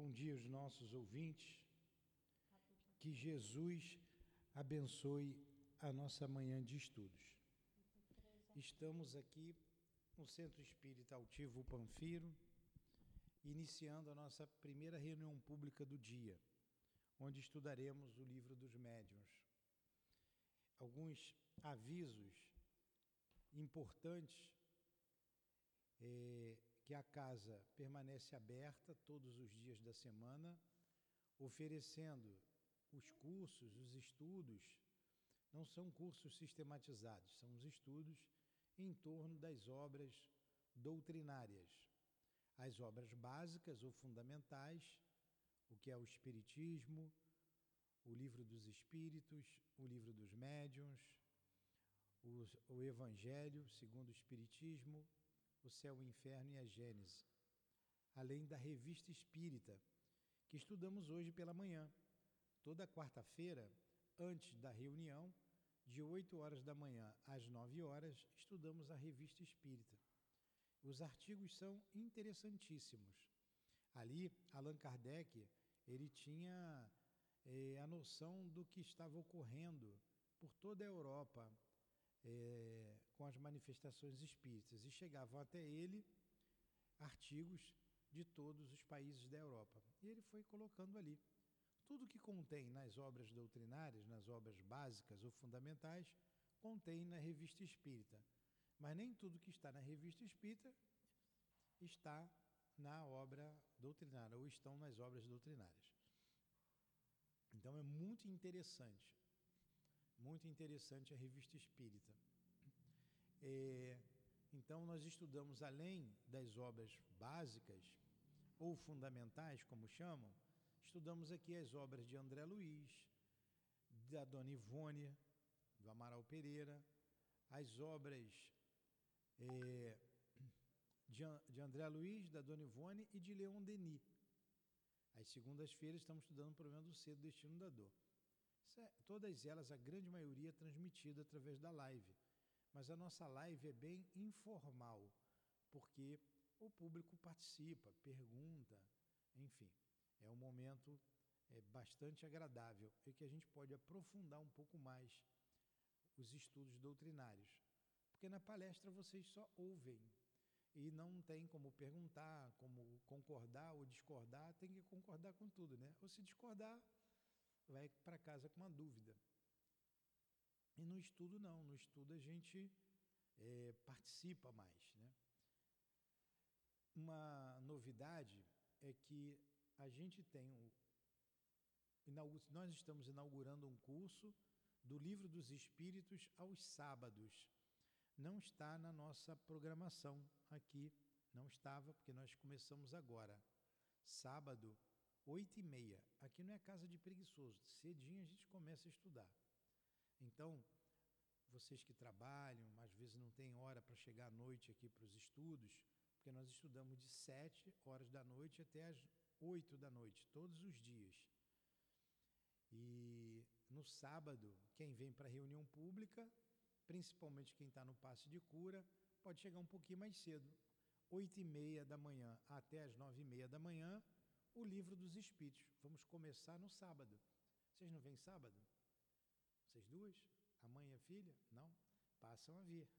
bom dia aos nossos ouvintes. Que Jesus abençoe a nossa manhã de estudos. Estamos aqui no Centro Espírita Altivo Panfiro, iniciando a nossa primeira reunião pública do dia, onde estudaremos o livro dos médiuns. Alguns avisos importantes é, que a casa permanece aberta todos os dias da semana, oferecendo os cursos, os estudos. Não são cursos sistematizados, são os estudos em torno das obras doutrinárias. As obras básicas ou fundamentais, o que é o Espiritismo, o Livro dos Espíritos, o Livro dos Médiuns, o, Evangelho segundo o Espiritismo, o Céu, o Inferno e a Gênese, além da Revista Espírita, que estudamos hoje pela manhã. Toda quarta-feira, antes da reunião, de 8 horas da manhã às 9 horas, estudamos a Revista Espírita. Os artigos são interessantíssimos. Ali, Allan Kardec, ele tinha é, a noção do que estava ocorrendo por toda a Europa, é, com as manifestações espíritas e chegavam até ele artigos de todos os países da Europa. E ele foi colocando ali. Tudo que contém nas obras doutrinárias, nas obras básicas ou fundamentais, contém na revista espírita. Mas nem tudo que está na revista espírita está na obra doutrinária ou estão nas obras doutrinárias. Então é muito interessante muito interessante a revista espírita. É, então, nós estudamos, além das obras básicas ou fundamentais, como chamam, estudamos aqui as obras de André Luiz, da Dona Ivone, do Amaral Pereira, as obras é, de, de André Luiz, da Dona Ivone e de Leon Denis. Às segundas-feiras estamos estudando o problema do ser, do destino da dor. É, todas elas, a grande maioria, transmitida através da live. Mas a nossa live é bem informal, porque o público participa, pergunta, enfim. É um momento é, bastante agradável e que a gente pode aprofundar um pouco mais os estudos doutrinários. Porque na palestra vocês só ouvem e não tem como perguntar, como concordar ou discordar, tem que concordar com tudo, né? Ou se discordar, vai para casa com uma dúvida. E no estudo não, no estudo a gente é, participa mais. Né? Uma novidade é que a gente tem o, nós estamos inaugurando um curso do Livro dos Espíritos aos sábados. Não está na nossa programação aqui, não estava, porque nós começamos agora. Sábado, oito e meia. Aqui não é casa de preguiçoso. Cedinho a gente começa a estudar. Então, vocês que trabalham, às vezes não tem hora para chegar à noite aqui para os estudos, porque nós estudamos de sete horas da noite até as oito da noite, todos os dias. E no sábado, quem vem para a reunião pública, principalmente quem está no passe de cura, pode chegar um pouquinho mais cedo, oito e meia da manhã até as nove e meia da manhã, o livro dos Espíritos. Vamos começar no sábado. Vocês não vêm sábado? Vocês duas? A mãe e a filha? Não? Passam a vir.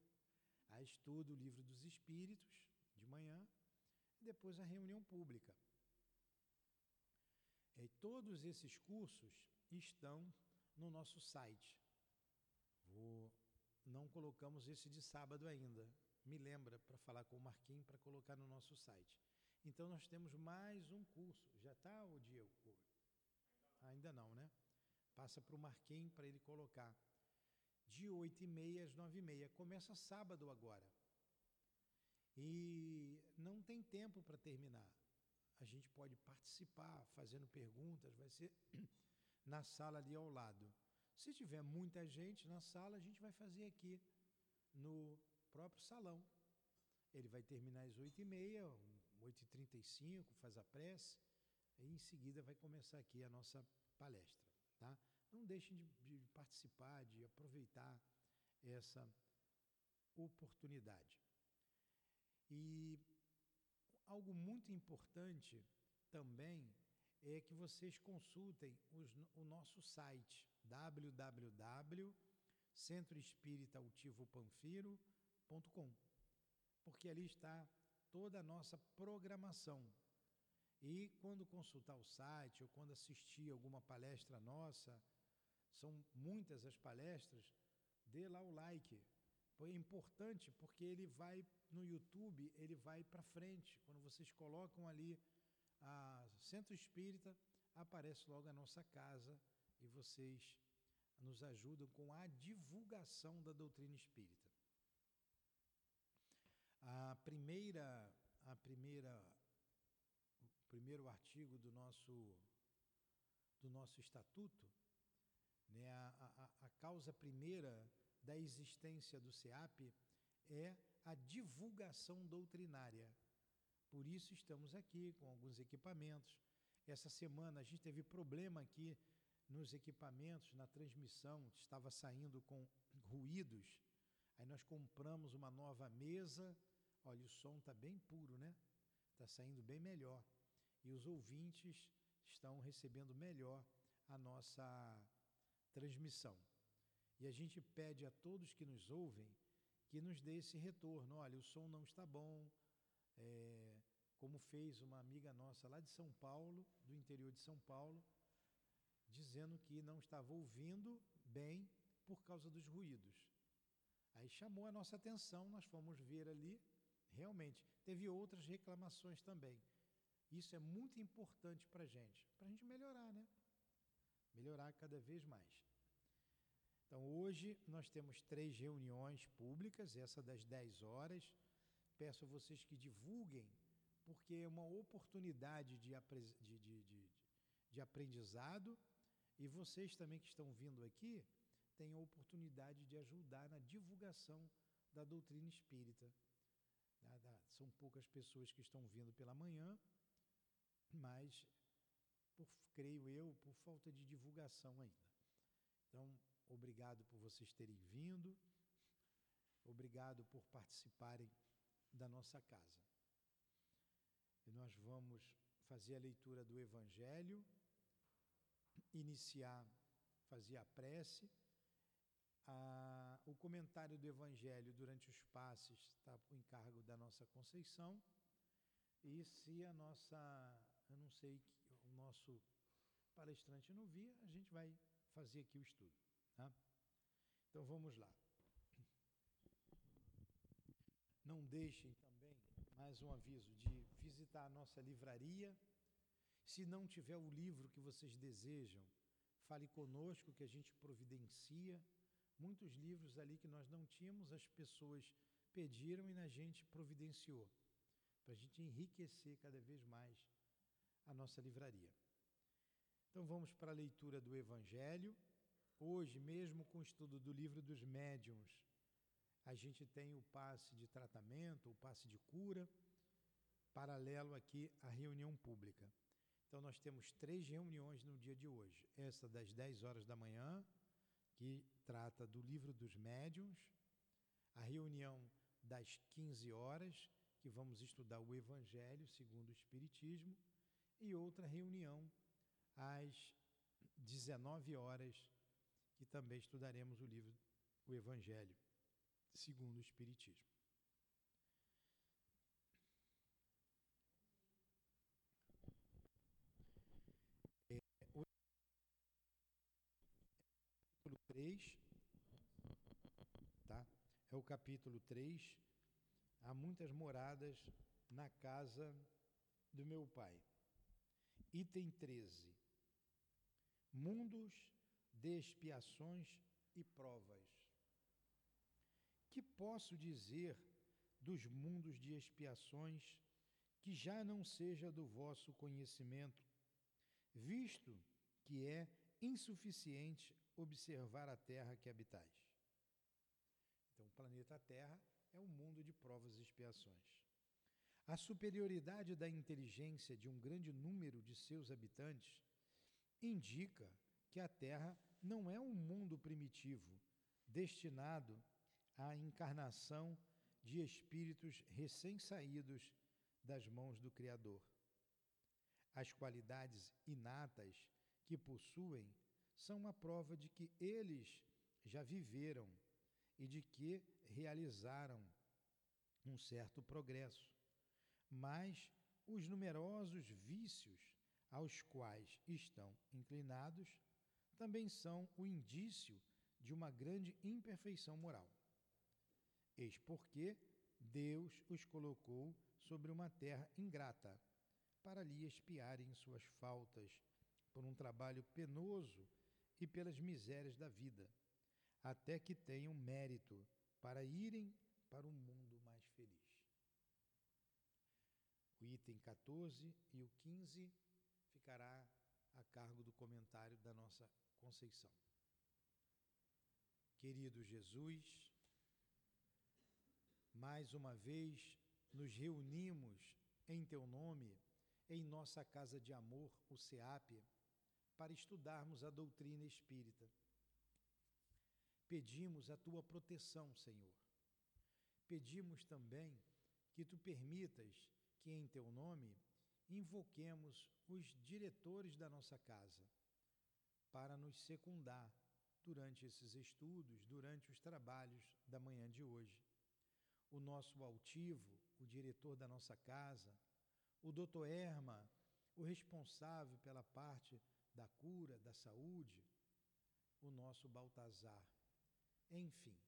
Aí estuda o livro dos Espíritos de manhã e depois a reunião pública. E todos esses cursos estão no nosso site. Vou, não colocamos esse de sábado ainda. Me lembra para falar com o Marquinhos para colocar no nosso site. Então nós temos mais um curso. Já está, o Diego? Ainda não, né? Passa para o Marquinhos para ele colocar. De 8 e meia às 9 e meia. Começa sábado agora. E não tem tempo para terminar. A gente pode participar fazendo perguntas, vai ser na sala ali ao lado. Se tiver muita gente na sala, a gente vai fazer aqui no próprio salão. Ele vai terminar às 8h30, 8h35, faz a prece, e em seguida vai começar aqui a nossa palestra. Tá? Não deixem de, de participar, de aproveitar essa oportunidade. E algo muito importante também é que vocês consultem os, o nosso site www.centroespíritautivopanfiro.com, porque ali está toda a nossa programação. E quando consultar o site ou quando assistir alguma palestra nossa, são muitas as palestras, dê lá o like. É importante porque ele vai no YouTube, ele vai para frente. Quando vocês colocam ali a Centro Espírita, aparece logo a nossa casa e vocês nos ajudam com a divulgação da doutrina espírita. A primeira, a primeira, primeiro artigo do nosso, do nosso estatuto, né, a, a, a causa primeira da existência do SEAP é a divulgação doutrinária. Por isso estamos aqui com alguns equipamentos. Essa semana a gente teve problema aqui nos equipamentos, na transmissão, estava saindo com ruídos. Aí nós compramos uma nova mesa. Olha, o som está bem puro, né? Está saindo bem melhor. E os ouvintes estão recebendo melhor a nossa transmissão. E a gente pede a todos que nos ouvem que nos dê esse retorno. Olha, o som não está bom. É, como fez uma amiga nossa lá de São Paulo, do interior de São Paulo, dizendo que não estava ouvindo bem por causa dos ruídos. Aí chamou a nossa atenção, nós fomos ver ali, realmente, teve outras reclamações também. Isso é muito importante para a gente, para a gente melhorar, né? Melhorar cada vez mais. Então, hoje nós temos três reuniões públicas, essa das 10 horas. Peço a vocês que divulguem, porque é uma oportunidade de, de, de, de, aprendizado e vocês também que estão vindo aqui têm a oportunidade de ajudar na divulgação da doutrina espírita. São poucas pessoas que estão vindo pela manhã, mas, por, creio eu, por falta de divulgação ainda. Então, obrigado por vocês terem vindo, obrigado por participarem da nossa casa. E nós vamos fazer a leitura do Evangelho, iniciar, fazer a prece. A, o comentário do Evangelho durante os passes está por encargo da nossa Conceição. E se a nossa, eu não sei, o nosso palestrante não via, a gente vai fazer aqui o estudo. Tá? Então vamos lá. Não deixem também, mais um aviso, de visitar a nossa livraria. Se não tiver o livro que vocês desejam, fale conosco que a gente providencia. Muitos livros ali que nós não tínhamos, as pessoas pediram e a gente providenciou, para a gente enriquecer cada vez mais a nossa livraria. Então vamos para a leitura do Evangelho. Hoje, mesmo com o estudo do livro dos médiuns, a gente tem o passe de tratamento, o passe de cura, paralelo aqui à reunião pública. Então, nós temos três reuniões no dia de hoje. Essa das 10 horas da manhã, que trata do livro dos médiuns, a reunião das 15 horas, que vamos estudar o Evangelho segundo o Espiritismo, e outra reunião às 19 horas, que também estudaremos o livro, o Evangelho, segundo o Espiritismo. Capítulo 3, tá? É o capítulo 3. Há muitas moradas na casa do meu pai. Item 13. Mundos de expiações e provas. Que posso dizer dos mundos de expiações que já não seja do vosso conhecimento, visto que é insuficiente observar a terra que habitais? Então, o planeta Terra é um mundo de provas e expiações. A superioridade da inteligência de um grande número de seus habitantes indica que a Terra não é um mundo primitivo destinado à encarnação de espíritos recém-saídos das mãos do Criador. As qualidades inatas que possuem são uma prova de que eles já viveram e de que realizaram um certo progresso. Mas os numerosos vícios aos quais estão inclinados também são o indício de uma grande imperfeição moral. Eis porque Deus os colocou sobre uma terra ingrata, para lhe expiarem suas faltas por um trabalho penoso e pelas misérias da vida, até que tenham mérito para irem para um mundo mais feliz. O item 14 e o 15 ficará a cargo do comentário da nossa Conceição. Querido Jesus, mais uma vez nos reunimos em Teu nome, em nossa casa de amor, o SEAP, para estudarmos a doutrina espírita. Pedimos a Tua proteção, Senhor. Pedimos também que Tu permitas que, em Teu nome, invoquemos os diretores da nossa casa para nos secundar durante esses estudos, durante os trabalhos da manhã de hoje. O nosso altivo, o diretor da nossa casa, o doutor Erma, o responsável pela parte da cura, da saúde, o nosso Baltazar. Enfim,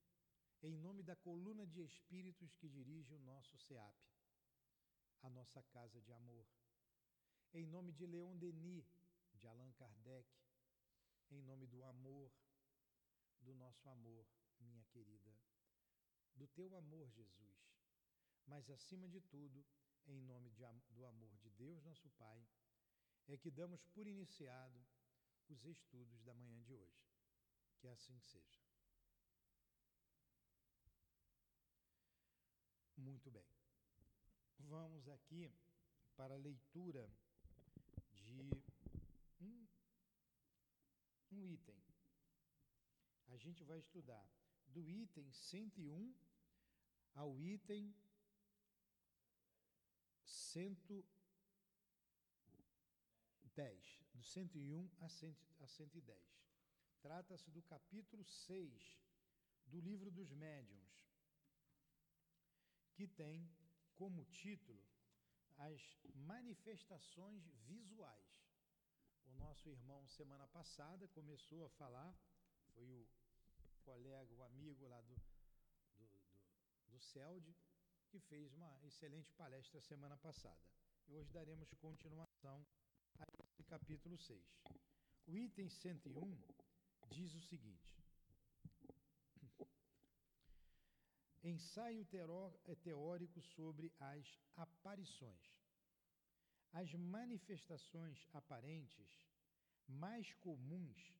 em nome da coluna de espíritos que dirige o nosso SEAP, a nossa casa de amor. Em nome de Leon Denis, de Allan Kardec, em nome do amor, do nosso amor, minha querida, do teu amor, Jesus, mas acima de tudo, em nome de, do amor de Deus, nosso Pai, é que damos por iniciado os estudos da manhã de hoje. Que assim seja. Muito bem. Vamos aqui para a leitura de um um item. A gente vai estudar do item 101 ao item 110, do 101 a 110. Trata-se do capítulo 6 do Livro dos Médiuns, que tem como título as manifestações visuais. O nosso irmão, semana passada, começou a falar, foi o colega, o amigo lá do, do, do, do CELD, que fez uma excelente palestra semana passada. E hoje daremos continuação a esse capítulo 6. O item 101 diz o seguinte: Ensaio teórico sobre as aparições. As manifestações aparentes mais comuns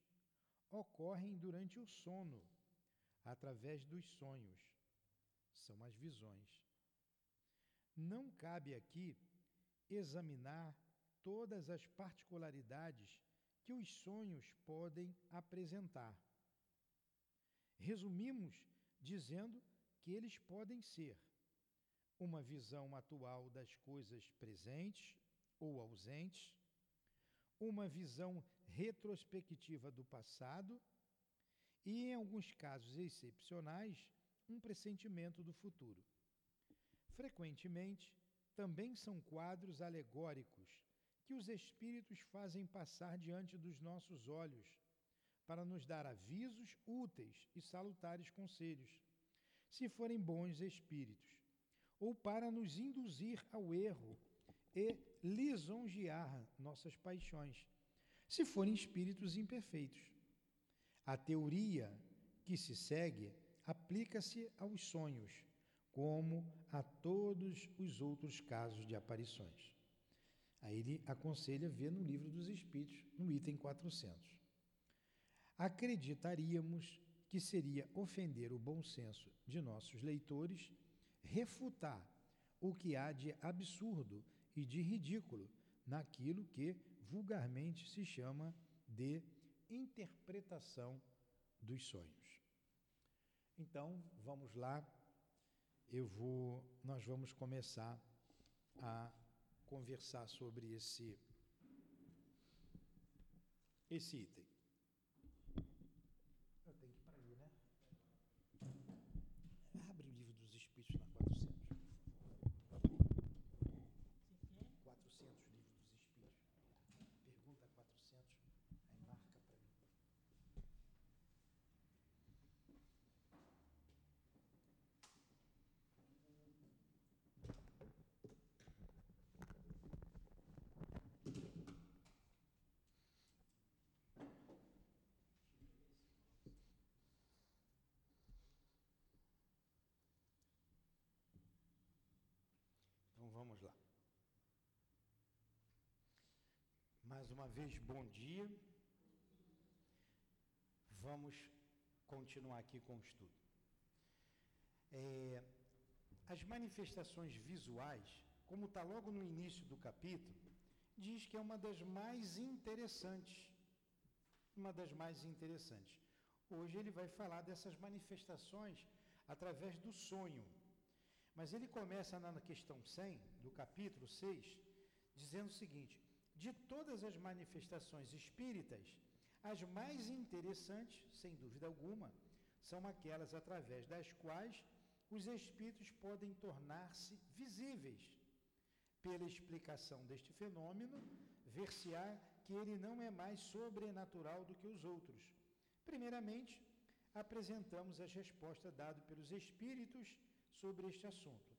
ocorrem durante o sono, através dos sonhos. São as visões. Não cabe aqui examinar todas as particularidades que os sonhos podem apresentar. Resumimos dizendo que eles podem ser. Uma visão atual das coisas presentes ou ausentes, uma visão retrospectiva do passado. E, em alguns casos excepcionais, um pressentimento do futuro. Frequentemente, também são quadros alegóricos que os espíritos fazem passar diante dos nossos olhos para nos dar avisos úteis e salutares conselhos, se forem bons espíritos, ou para nos induzir ao erro e lisonjear nossas paixões, se forem espíritos imperfeitos. A teoria que se segue aplica-se aos sonhos, como a todos os outros casos de aparições. Aí ele aconselha ver no livro dos Espíritos, no item 400. Acreditaríamos que seria ofender o bom senso de nossos leitores refutar o que há de absurdo e de ridículo naquilo que vulgarmente se chama de interpretação dos sonhos. Então, vamos lá. Eu vou nós vamos começar a conversar sobre esse esse item. Eu tenho que ir para ali, né? Abre o livro dos Espíritos na 400. 400, livro dos Espíritos. Pergunta 400, aí marca para mim. Então vamos lá. Mais uma vez, bom dia. Vamos continuar aqui com o estudo. É, as manifestações visuais, como está logo no início do capítulo, diz que é uma das mais interessantes. Uma das mais interessantes. Hoje ele vai falar dessas manifestações através do sonho. Mas ele começa na questão 100, do capítulo 6, dizendo o seguinte: de todas as manifestações espíritas, as mais interessantes, sem dúvida alguma, são aquelas através das quais os espíritos podem tornar-se visíveis. Pela explicação deste fenômeno, ver-se-á que ele não é mais sobrenatural do que os outros. Primeiramente, apresentamos as respostas dadas pelos espíritos sobre este assunto.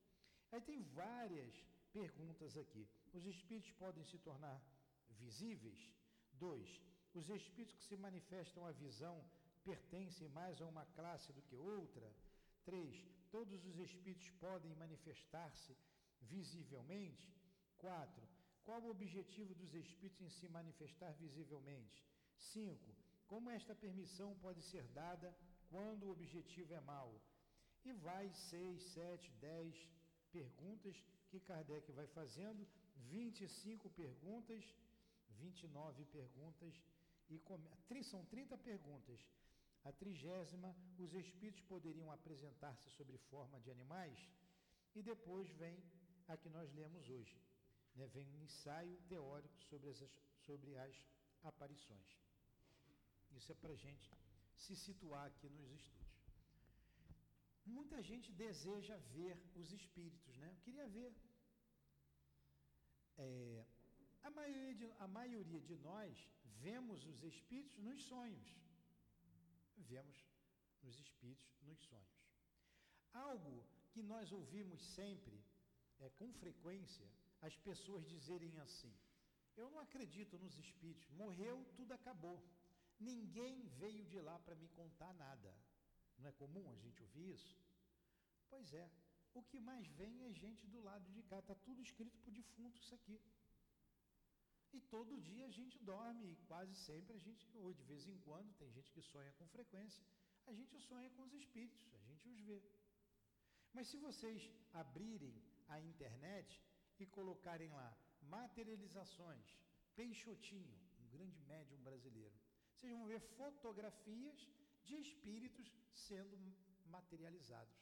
Aí tem várias perguntas aqui. Os espíritos podem se tornar visíveis? Dois, os espíritos que se manifestam à visão pertencem mais a uma classe do que outra? Três, todos os espíritos podem manifestar-se visivelmente? Quatro, qual o objetivo dos espíritos em se manifestar visivelmente? Cinco, como esta permissão pode ser dada quando o objetivo é mau? E vai seis, sete, dez perguntas que Kardec vai fazendo, 25 perguntas, 29 perguntas, e come... são 30 perguntas. A trigésima, os espíritos poderiam apresentar-se sob forma de animais? E depois vem a que nós lemos hoje. Né? Vem um ensaio teórico sobre as, sobre as aparições. Isso é para a gente se situar aqui nos estudos. Muita gente deseja ver os espíritos, né? Eu queria ver. É, a, maioria de, a maioria de nós vemos os espíritos nos sonhos. Vemos nos espíritos nos sonhos. Algo que nós ouvimos sempre, é, com frequência, as pessoas dizerem assim: Eu não acredito nos espíritos, morreu, tudo acabou. Ninguém veio de lá para me contar nada. Não é comum a gente ouvir isso? Pois é. O que mais vem é gente do lado de cá. Está tudo escrito o defunto isso aqui. E todo dia a gente dorme, e quase sempre a gente, ou de vez em quando, tem gente que sonha com frequência, a gente sonha com os espíritos, a gente os vê. Mas se vocês abrirem a internet e colocarem lá materializações, Peixotinho, um grande médium brasileiro, vocês vão ver fotografias de espíritos sendo materializados.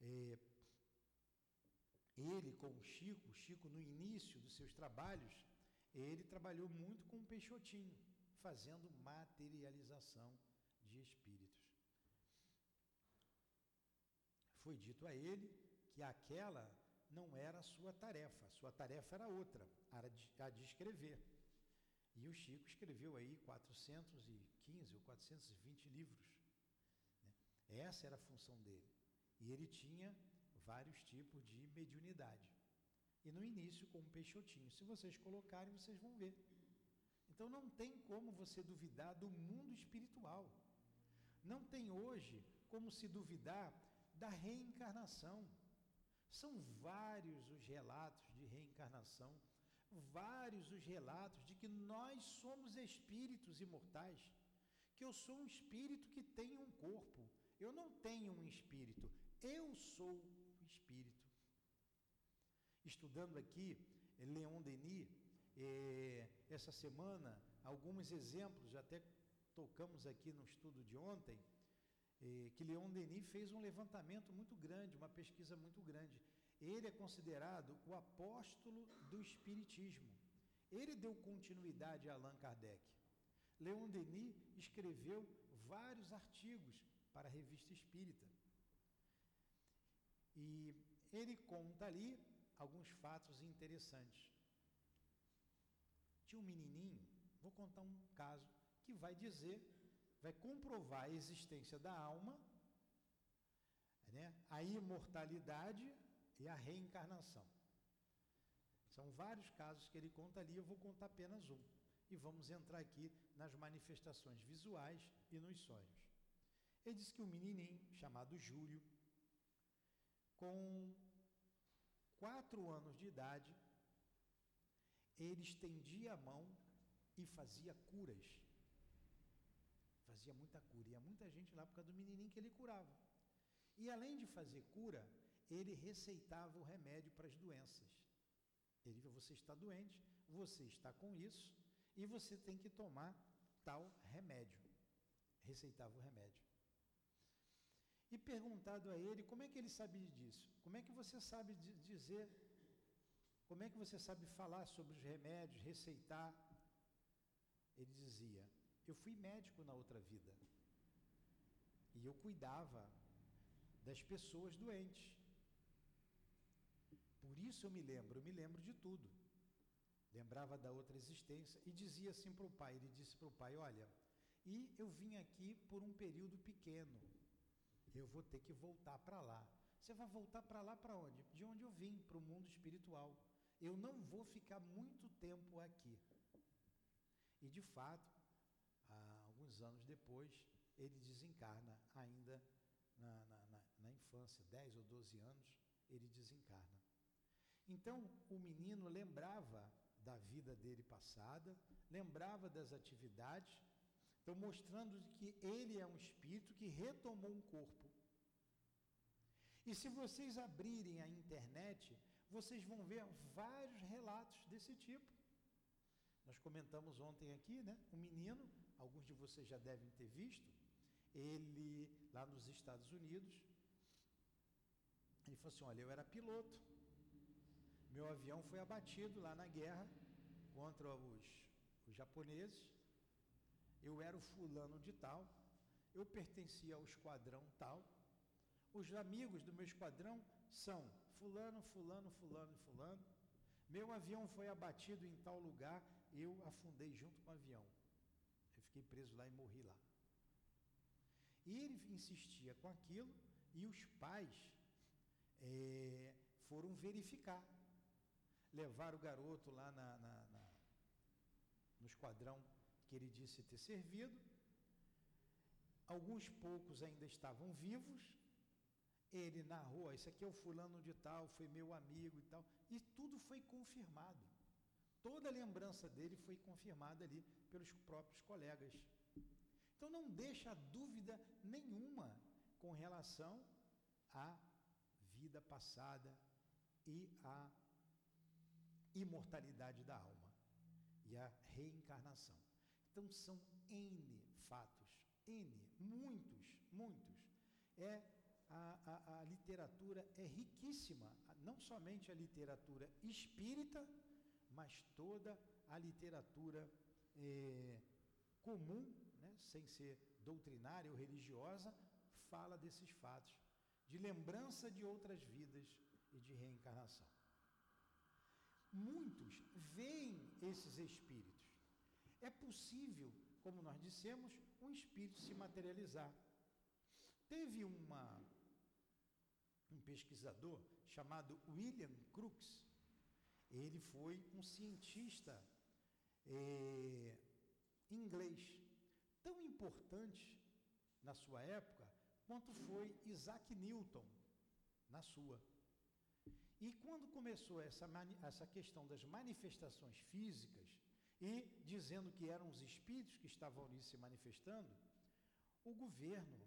É, ele com o Chico, Chico no início dos seus trabalhos, ele trabalhou muito com o Peixotinho, fazendo materialização de espíritos. Foi dito a ele que aquela não era a sua tarefa, sua tarefa era outra, a de escrever. E o Chico escreveu aí 415 ou 420 livros. Né? Essa era a função dele. E ele tinha vários tipos de mediunidade. E no início, com um peixotinho. Se vocês colocarem, vocês vão ver. Então não tem como você duvidar do mundo espiritual. Não tem hoje como se duvidar da reencarnação. São vários os relatos de reencarnação vários os relatos de que nós somos espíritos imortais, que eu sou um espírito que tem um corpo. Eu não tenho um espírito, eu sou o espírito. Estudando aqui Leon Denis, eh, essa semana, alguns exemplos, até tocamos aqui no estudo de ontem, eh, que Leon Denis fez um levantamento muito grande, uma pesquisa muito grande ele é considerado o apóstolo do Espiritismo. Ele deu continuidade a Allan Kardec. Leon Denis escreveu vários artigos para a revista espírita. E ele conta ali alguns fatos interessantes. Tinha um menininho, vou contar um caso, que vai dizer, vai comprovar a existência da alma, né, a imortalidade e a reencarnação. São vários casos que ele conta ali, eu vou contar apenas um. E vamos entrar aqui nas manifestações visuais e nos sonhos. Ele diz que um menininho chamado Júlio, com quatro anos de idade, ele estendia a mão e fazia curas. Fazia muita cura. Ia muita gente lá por causa do menininho que ele curava. E além de fazer cura, ele receitava o remédio para as doenças. Ele dizia: você está doente, você está com isso, e você tem que tomar tal remédio. Receitava o remédio. E perguntado a ele como é que ele sabia disso? Como é que você sabe dizer? Como é que você sabe falar sobre os remédios, receitar? Ele dizia: Eu fui médico na outra vida. E eu cuidava das pessoas doentes. Por isso eu me lembro, eu me lembro de tudo. Lembrava da outra existência e dizia assim para o pai: ele disse para o pai: Olha, e eu vim aqui por um período pequeno, eu vou ter que voltar para lá. Você vai voltar para lá para onde? De onde eu vim, para o mundo espiritual. Eu não vou ficar muito tempo aqui. E de fato, alguns anos depois, ele desencarna, ainda na, na, na, na infância, 10 ou 12 anos, ele desencarna. Então, o menino lembrava da vida dele passada, lembrava das atividades, então mostrando que ele é um espírito que retomou um corpo. E se vocês abrirem a internet, vocês vão ver vários relatos desse tipo. Nós comentamos ontem aqui, né? Um menino, alguns de vocês já devem ter visto, ele lá nos Estados Unidos, ele falou assim: olha, eu era piloto. Meu avião foi abatido lá na guerra contra os, os japoneses. Eu era o fulano de tal. Eu pertencia ao esquadrão tal. Os amigos do meu esquadrão são fulano, fulano, fulano fulano. Meu avião foi abatido em tal lugar, eu afundei junto com o avião. Eu fiquei preso lá e morri lá. E ele insistia com aquilo e os pais é, foram verificar levar o garoto lá na, na, na, no esquadrão que ele disse ter servido. Alguns poucos ainda estavam vivos. Ele narrou: Isso aqui é o fulano de tal, foi meu amigo e tal. E tudo foi confirmado. Toda a lembrança dele foi confirmada ali pelos próprios colegas. Então não deixa dúvida nenhuma com relação à vida passada e à imortalidade da alma e a reencarnação. Então são N fatos, N, muitos, muitos. É a, a, a literatura é riquíssima, não somente a literatura espírita, mas toda a literatura é, comum, né, sem ser doutrinária ou religiosa, fala desses fatos, de lembrança de outras vidas e de reencarnação muitos veem esses espíritos. É possível, como nós dissemos, um espírito se materializar. Teve uma, um pesquisador chamado William Crookes, ele foi um cientista é, inglês, tão importante na sua época quanto foi Isaac Newton na sua. E quando começou essa, essa questão das manifestações físicas, e dizendo que eram os espíritos que estavam ali se manifestando, o governo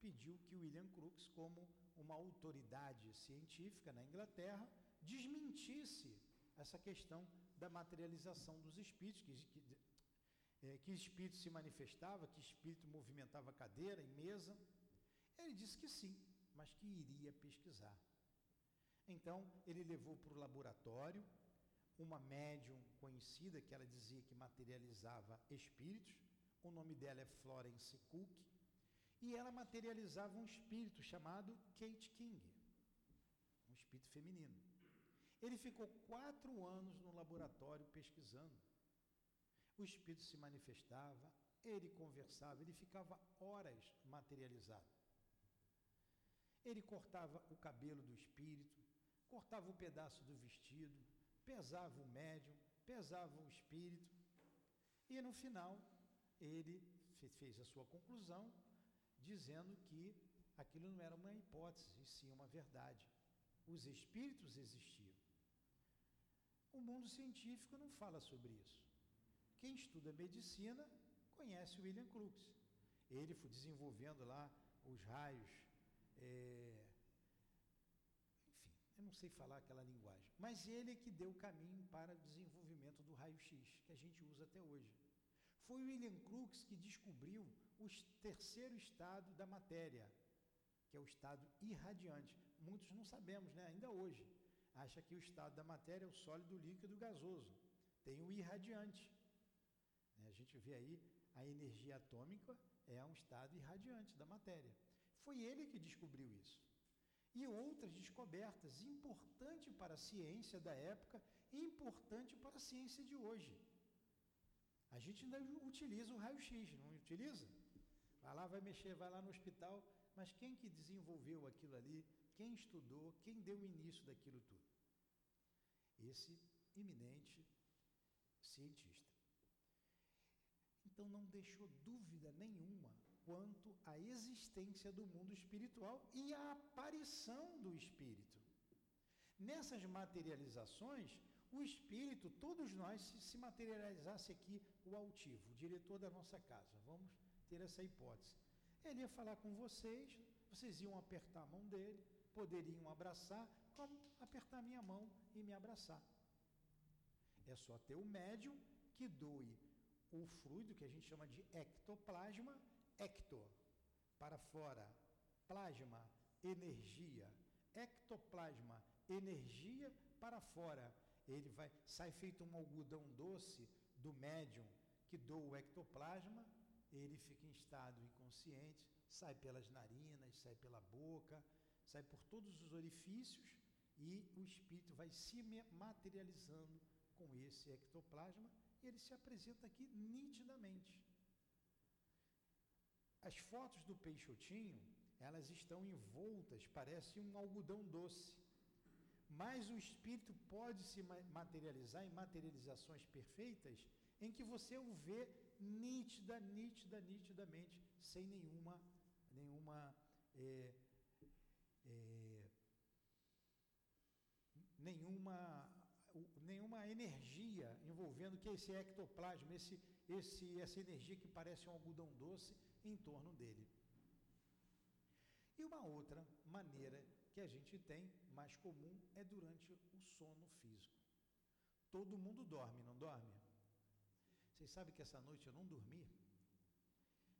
pediu que William Crookes, como uma autoridade científica na Inglaterra, desmentisse essa questão da materialização dos espíritos, que, que, é, que espírito se manifestava, que espírito movimentava cadeira e mesa. Ele disse que sim, mas que iria pesquisar. Então, ele levou para o laboratório uma médium conhecida que ela dizia que materializava espíritos. O nome dela é Florence Cook. E ela materializava um espírito chamado Kate King, um espírito feminino. Ele ficou quatro anos no laboratório pesquisando. O espírito se manifestava, ele conversava, ele ficava horas materializado. Ele cortava o cabelo do espírito, cortava um pedaço do vestido, pesava o médium, pesava o espírito, e no final ele fez a sua conclusão, dizendo que aquilo não era uma hipótese, e sim uma verdade. Os espíritos existiam. O mundo científico não fala sobre isso. Quem estuda medicina conhece William Crookes. Ele foi desenvolvendo lá os raios. É... Eu não sei falar aquela linguagem. Mas ele é que deu o caminho para o desenvolvimento do raio-x, que a gente usa até hoje. Foi William Crookes que descobriu o terceiro estado da matéria, que é o estado irradiante. Muitos não sabemos, né? ainda hoje. Acha que o estado da matéria é o sólido, líquido, gasoso. Tem o irradiante. Né? A gente vê aí a energia atômica é um estado irradiante da matéria. Foi ele que descobriu isso. E outras descobertas importantes para a ciência da época e importante para a ciência de hoje. A gente ainda utiliza o raio-x, não utiliza? Vai lá, vai mexer, vai lá no hospital, mas quem que desenvolveu aquilo ali? Quem estudou? Quem deu o início daquilo tudo? Esse eminente cientista. Então não deixou dúvida nenhuma quanto à existência do mundo espiritual e à aparição do espírito. Nessas materializações, o espírito, todos nós, se, se materializasse aqui o altivo, o diretor da nossa casa, vamos ter essa hipótese. Ele ia falar com vocês, vocês iam apertar a mão dele, poderiam abraçar, como apertar minha mão e me abraçar. É só ter o médium que doe o fluido que a gente chama de ectoplasma, ecto, para fora, plasma, energia, ectoplasma, energia para fora. Ele vai, sai feito um algodão doce do médium que doa o ectoplasma, ele fica em estado inconsciente, sai pelas narinas, sai pela boca, sai por todos os orifícios e o espírito vai se materializando com esse ectoplasma e ele se apresenta aqui nitidamente. As fotos do Peixotinho, elas estão envoltas, parece um algodão doce. Mas o espírito pode se materializar em materializações perfeitas em que você o vê nítida, nítida, nitidamente, sem nenhuma, nenhuma, é, é, nenhuma, nenhuma energia envolvendo que esse ectoplasma, esse, esse, essa energia que parece um algodão doce em torno dele. E uma outra maneira que a gente tem, mais comum, é durante o sono físico. Todo mundo dorme, não dorme? Vocês sabem que essa noite eu não dormi?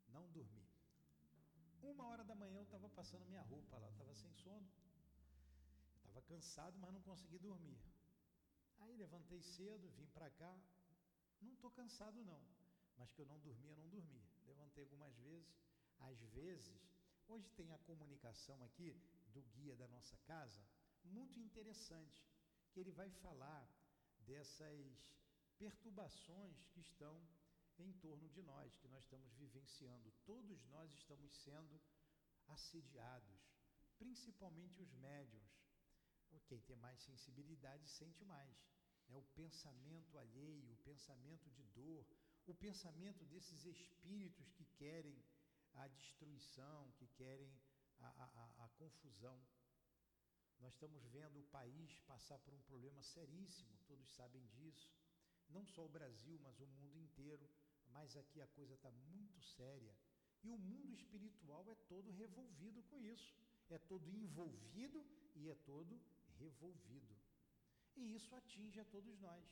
Não dormi. Uma hora da manhã eu estava passando minha roupa lá, estava sem sono. Estava cansado, mas não consegui dormir. Aí levantei cedo, vim para cá. Não estou cansado não, mas que eu não dormia, não dormi. Levantei algumas vezes. Às vezes, hoje tem a comunicação aqui do guia da nossa casa, muito interessante, que ele vai falar dessas perturbações que estão em torno de nós, que nós estamos vivenciando. Todos nós estamos sendo assediados, principalmente os médiums. Quem tem mais sensibilidade sente mais. Né? O pensamento alheio, o pensamento de dor, o pensamento desses espíritos que querem a destruição, que querem a, a, a confusão. Nós estamos vendo o país passar por um problema seríssimo, todos sabem disso. Não só o Brasil, mas o mundo inteiro. Mas aqui a coisa está muito séria. E o mundo espiritual é todo revolvido com isso. É todo envolvido e é todo revolvido. E isso atinge a todos nós.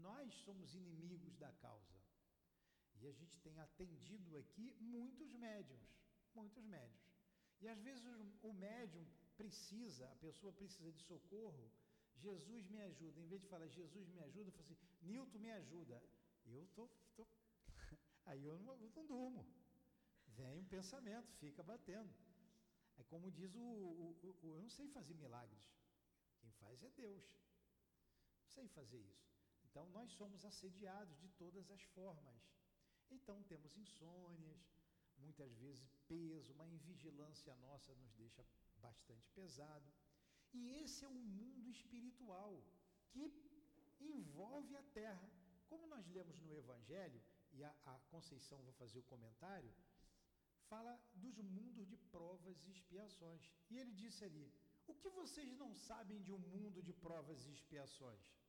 Nós somos inimigos da causa. E a gente tem atendido aqui muitos médiums, muitos médiums. E às vezes o médium precisa, a pessoa precisa de socorro Jesus me ajuda. Em vez de falar Jesus me ajuda, eu falo assim, Newton me ajuda. Eu tô, tô aí eu não, eu não durmo. Vem um pensamento, fica batendo. É como diz o, o, o, eu não sei fazer milagres. Quem faz é Deus. Não sei fazer isso. Então nós somos assediados de todas as formas. Então temos insônias, muitas vezes peso, uma invigilância nossa nos deixa bastante pesado. E esse é o mundo espiritual que envolve a terra. Como nós lemos no Evangelho, e a, a Conceição vai fazer o comentário, fala dos mundos de provas e expiações. E ele disse ali: O que vocês não sabem de um mundo de provas e expiações?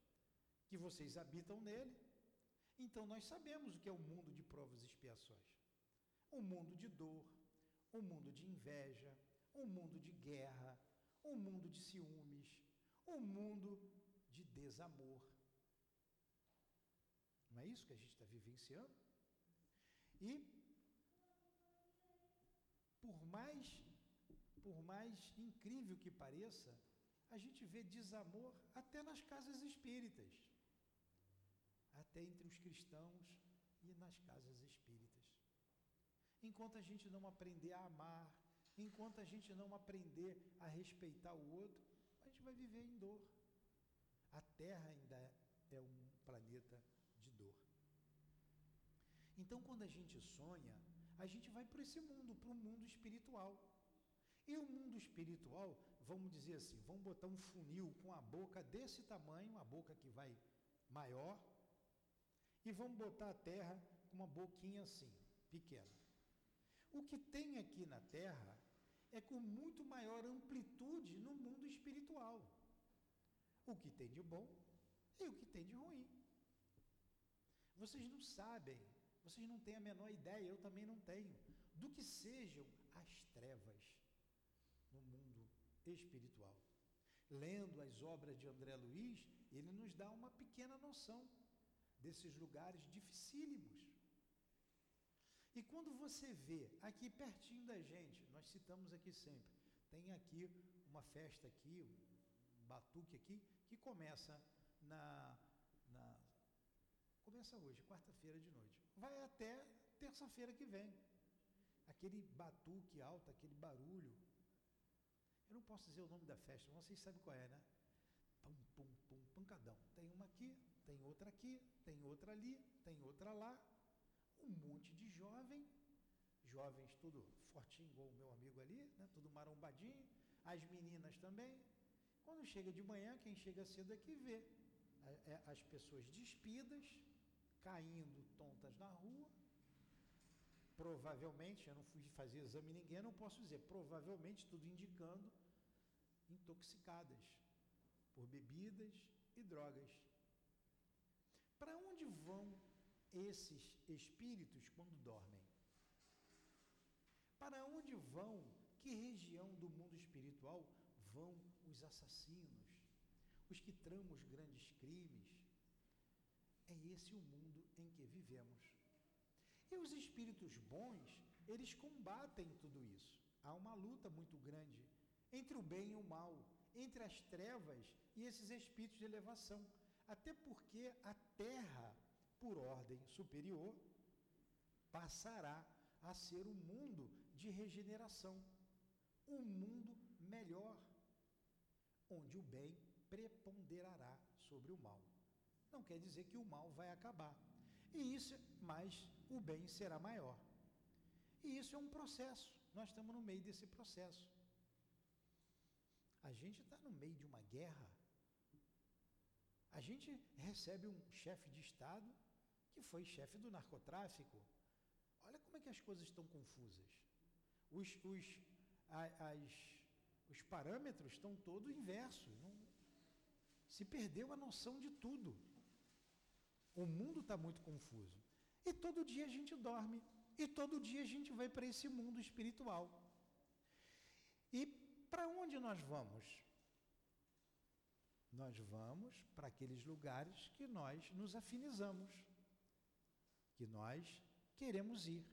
Que vocês habitam nele. Então nós sabemos o que é o mundo de provas e expiações. Um mundo de dor, um mundo de inveja, um mundo de guerra, um mundo de ciúmes, um mundo de desamor. Não é isso que a gente está vivenciando? E por mais por mais incrível que pareça, a gente vê desamor até nas casas espíritas, até entre os cristãos e nas casas espíritas. Enquanto a gente não aprender a amar, enquanto a gente não aprender a respeitar o outro, a gente vai viver em dor. A Terra ainda é um planeta de dor. Então, quando a gente sonha, a gente vai para esse mundo, para o mundo espiritual. E o mundo espiritual, vamos dizer assim, vamos botar um funil com a boca desse tamanho, uma boca que vai maior, e vamos botar a terra com uma boquinha assim, pequena. O que tem aqui na terra é com muito maior amplitude no mundo espiritual. O que tem de bom e o que tem de ruim. Vocês não sabem vocês não têm a menor ideia, eu também não tenho, do que sejam as trevas no mundo espiritual. Lendo as obras de André Luiz, ele nos dá uma pequena noção desses lugares dificílimos. E quando você vê aqui pertinho da gente, nós citamos aqui sempre, tem aqui uma festa aqui, um batuque aqui, que começa na, na começa hoje, quarta-feira de noite vai até terça-feira que vem. Aquele batuque alto, aquele barulho. Eu não posso dizer o nome da festa, vocês sabem qual é, né? Pum, pum, pum, pancadão. Tem uma aqui, tem outra aqui, tem outra ali, tem outra lá. Um monte de jovem, jovens tudo fortinho, igual o meu amigo ali, né? tudo marombadinho. As meninas também. Quando chega de manhã, quem chega cedo aqui vê é, as pessoas despidas, caindo tontas na rua. Provavelmente, eu não fui fazer exame ninguém, não posso dizer, provavelmente tudo indicando intoxicadas por bebidas e drogas. Para onde vão esses espíritos quando dormem? Para onde vão? Que região do mundo espiritual vão os assassinos, os que tramam os grandes crimes, é esse o mundo em que vivemos. E os espíritos bons, eles combatem tudo isso. Há uma luta muito grande entre o bem e o mal, entre as trevas e esses espíritos de elevação. Até porque a terra, por ordem superior, passará a ser um mundo de regeneração, um mundo melhor, onde o bem preponderará sobre o mal não quer dizer que o mal vai acabar. E isso, mas o bem será maior. E isso é um processo. Nós estamos no meio desse processo. A gente está no meio de uma guerra. A gente recebe um chefe de Estado que foi chefe do narcotráfico. Olha como é que as coisas estão confusas. Os, os, as, os parâmetros estão todos inversos. Não, se perdeu a noção de tudo. O mundo está muito confuso. E todo dia a gente dorme. E todo dia a gente vai para esse mundo espiritual. E para onde nós vamos? Nós vamos para aqueles lugares que nós nos afinizamos, que nós queremos ir.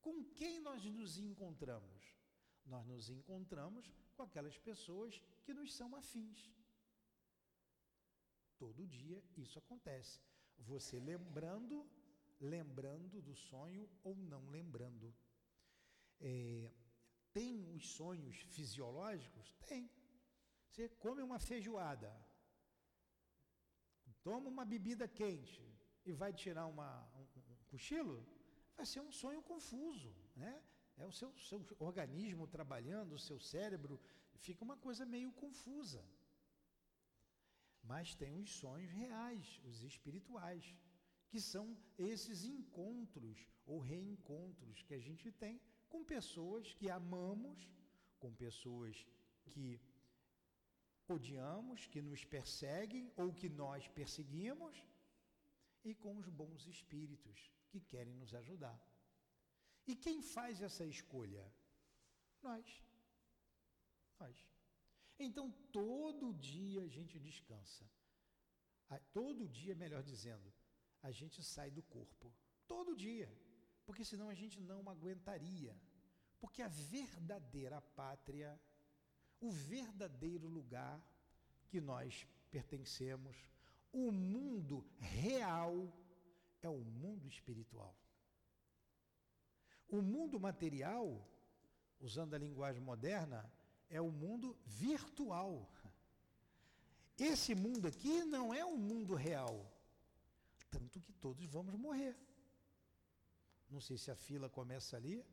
Com quem nós nos encontramos? Nós nos encontramos com aquelas pessoas que nos são afins. Todo dia isso acontece. Você lembrando, lembrando do sonho ou não lembrando. É, tem os sonhos fisiológicos? Tem. Você come uma feijoada, toma uma bebida quente e vai tirar uma, um, um cochilo, vai ser um sonho confuso, né? É o seu, seu organismo trabalhando, o seu cérebro, fica uma coisa meio confusa. Mas tem os sonhos reais, os espirituais, que são esses encontros ou reencontros que a gente tem com pessoas que amamos, com pessoas que odiamos, que nos perseguem ou que nós perseguimos, e com os bons espíritos que querem nos ajudar. E quem faz essa escolha? Nós. Nós. Então, todo dia a gente descansa. Todo dia, melhor dizendo, a gente sai do corpo. Todo dia. Porque senão a gente não aguentaria. Porque a verdadeira pátria, o verdadeiro lugar que nós pertencemos, o mundo real é o mundo espiritual. O mundo material, usando a linguagem moderna, é o mundo virtual. Esse mundo aqui não é o mundo real. Tanto que todos vamos morrer. Não sei se a fila começa ali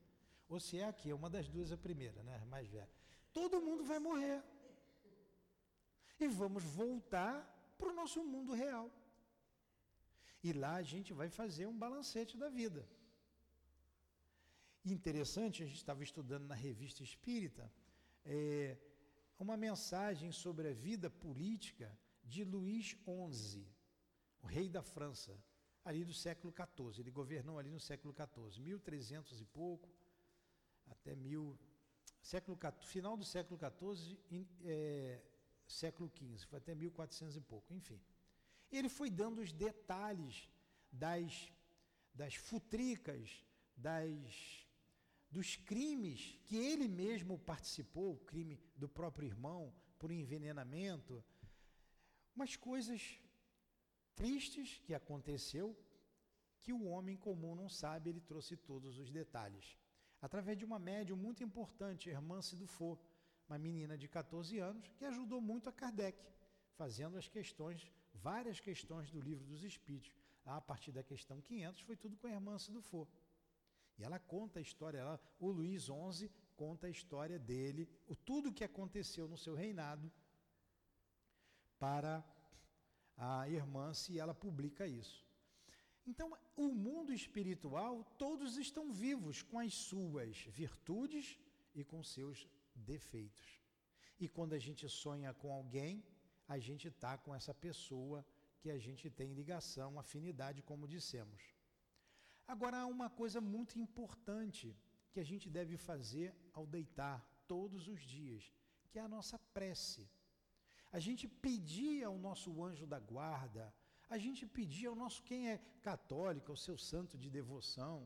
ou se é aqui, é uma das duas a primeira, né? Mais velha. Todo mundo vai morrer. E vamos voltar para o nosso mundo real. E lá a gente vai fazer um balancete da vida. Interessante, a gente estava estudando na revista Espírita é, uma mensagem sobre a vida política de Luís XI, o rei da França, ali do século XIV. Ele governou ali no século XIV, 1300 e pouco, até mil, século final do século XIV, é, século XV, foi até 1400 e pouco, enfim. Ele foi dando os detalhes das, das futricas, das dos crimes que ele mesmo participou, o crime do próprio irmão por envenenamento, umas coisas tristes que aconteceu que o homem comum não sabe, ele trouxe todos os detalhes. Através de uma médium muito importante, Hermance Dufour, uma menina de 14 anos, que ajudou muito a Kardec, fazendo as questões, várias questões do livro dos Espíritos. A partir da questão 500 foi tudo com Hermance Dufour. E ela conta a história, ela, o Luís XI conta a história dele, o tudo que aconteceu no seu reinado para a irmã se ela publica isso. Então, o mundo espiritual, todos estão vivos com as suas virtudes e com seus defeitos. E quando a gente sonha com alguém, a gente está com essa pessoa que a gente tem ligação, afinidade, como dissemos. Agora, há uma coisa muito importante que a gente deve fazer ao deitar todos os dias, que é a nossa prece. A gente pedir ao nosso anjo da guarda, a gente pedir ao nosso, quem é católico, ao seu santo de devoção,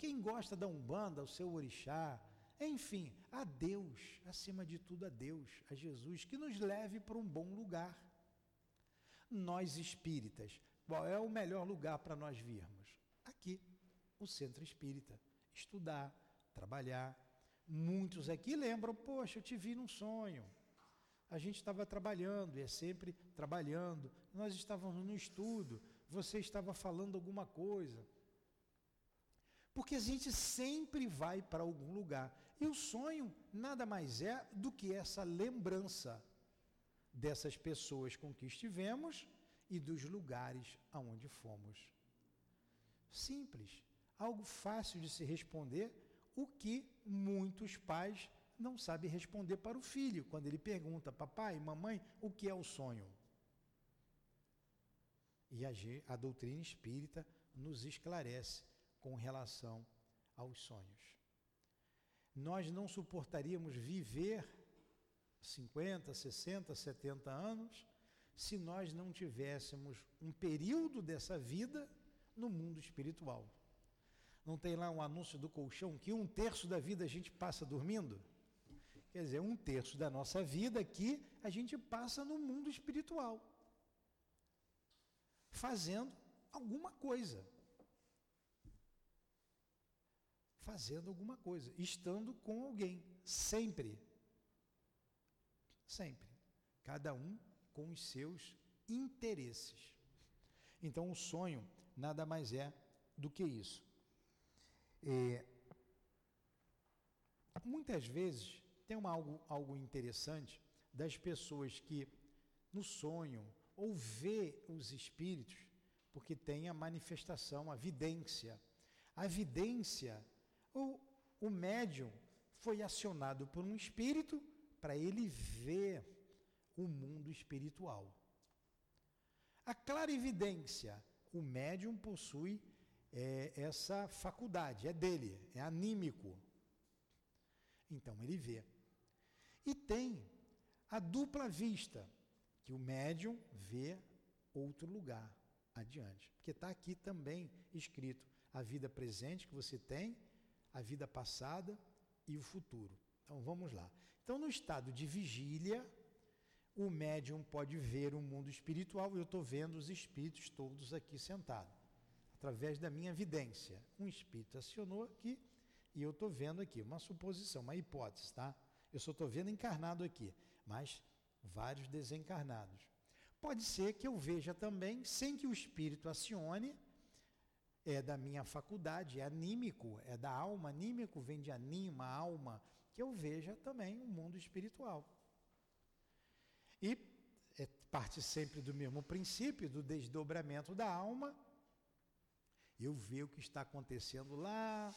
quem gosta da Umbanda, ao seu orixá, enfim, a Deus, acima de tudo a Deus, a Jesus, que nos leve para um bom lugar. Nós espíritas, qual é o melhor lugar para nós virmos? aqui, o centro espírita. Estudar, trabalhar. Muitos aqui lembram, poxa, eu te vi num sonho. A gente estava trabalhando, e é sempre trabalhando. Nós estávamos no estudo, você estava falando alguma coisa. Porque a gente sempre vai para algum lugar. E o sonho nada mais é do que essa lembrança dessas pessoas com que estivemos e dos lugares aonde fomos. Simples, algo fácil de se responder, o que muitos pais não sabem responder para o filho quando ele pergunta: Papai, mamãe, o que é o sonho? E a, a doutrina espírita nos esclarece com relação aos sonhos. Nós não suportaríamos viver 50, 60, 70 anos se nós não tivéssemos um período dessa vida no mundo espiritual. Não tem lá um anúncio do colchão que um terço da vida a gente passa dormindo? Quer dizer, um terço da nossa vida aqui a gente passa no mundo espiritual. fazendo alguma coisa. Fazendo alguma coisa, estando com alguém, sempre. Sempre. Cada um com os seus interesses. Então, o sonho nada mais é do que isso. É, muitas vezes, tem uma, algo, algo interessante das pessoas que no sonho ou vê os espíritos, porque tem a manifestação, a vidência. A vidência, o, o médium foi acionado por um espírito para ele ver o mundo espiritual. A clarividência, o médium possui é, essa faculdade, é dele, é anímico. Então ele vê. E tem a dupla vista, que o médium vê outro lugar adiante. Porque está aqui também escrito a vida presente que você tem, a vida passada e o futuro. Então vamos lá. Então, no estado de vigília, o médium pode ver o mundo espiritual, eu estou vendo os espíritos todos aqui sentados, através da minha vidência. Um espírito acionou aqui e eu estou vendo aqui, uma suposição, uma hipótese, tá? Eu só estou vendo encarnado aqui, mas vários desencarnados. Pode ser que eu veja também, sem que o espírito acione, é da minha faculdade, é anímico, é da alma, anímico vem de anima, alma, que eu veja também o mundo espiritual. E é, parte sempre do mesmo princípio, do desdobramento da alma. Eu ver o que está acontecendo lá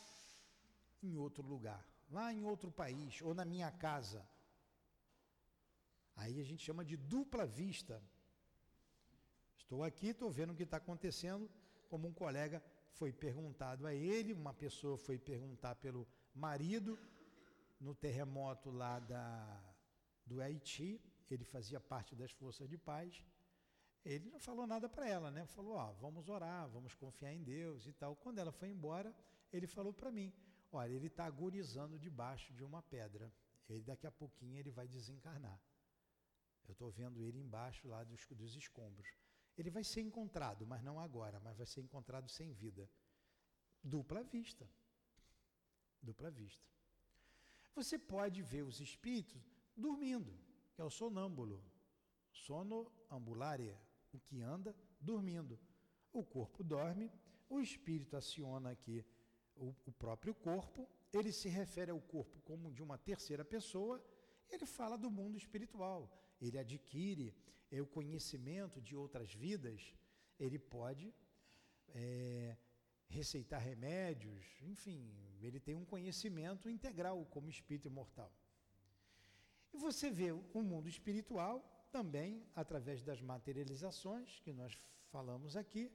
em outro lugar, lá em outro país, ou na minha casa. Aí a gente chama de dupla vista. Estou aqui, estou vendo o que está acontecendo, como um colega foi perguntado a ele, uma pessoa foi perguntar pelo marido no terremoto lá da, do Haiti, ele fazia parte das forças de paz. Ele não falou nada para ela, né? Falou, ó, vamos orar, vamos confiar em Deus e tal. Quando ela foi embora, ele falou para mim, olha, ele está agonizando debaixo de uma pedra. Ele daqui a pouquinho ele vai desencarnar. Eu estou vendo ele embaixo lá dos, dos escombros. Ele vai ser encontrado, mas não agora, mas vai ser encontrado sem vida. Dupla vista. Dupla vista. Você pode ver os espíritos dormindo que é o sonâmbulo. Sono ambularia, o que anda dormindo. O corpo dorme, o espírito aciona aqui o, o próprio corpo, ele se refere ao corpo como de uma terceira pessoa, ele fala do mundo espiritual, ele adquire é, o conhecimento de outras vidas, ele pode é, receitar remédios, enfim, ele tem um conhecimento integral como espírito imortal. E você vê o mundo espiritual também através das materializações que nós falamos aqui.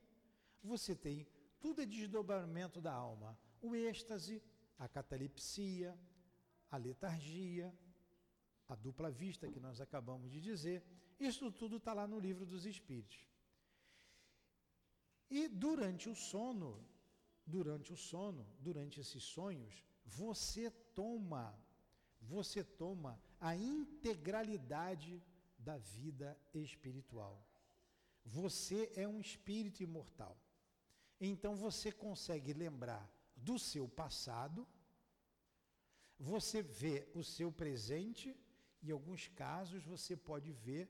Você tem tudo é desdobramento da alma: o êxtase, a catalepsia, a letargia, a dupla vista que nós acabamos de dizer. Isso tudo está lá no livro dos Espíritos. E durante o sono, durante o sono, durante esses sonhos, você toma, você toma a integralidade da vida espiritual. Você é um espírito imortal. Então você consegue lembrar do seu passado, você vê o seu presente e, em alguns casos, você pode ver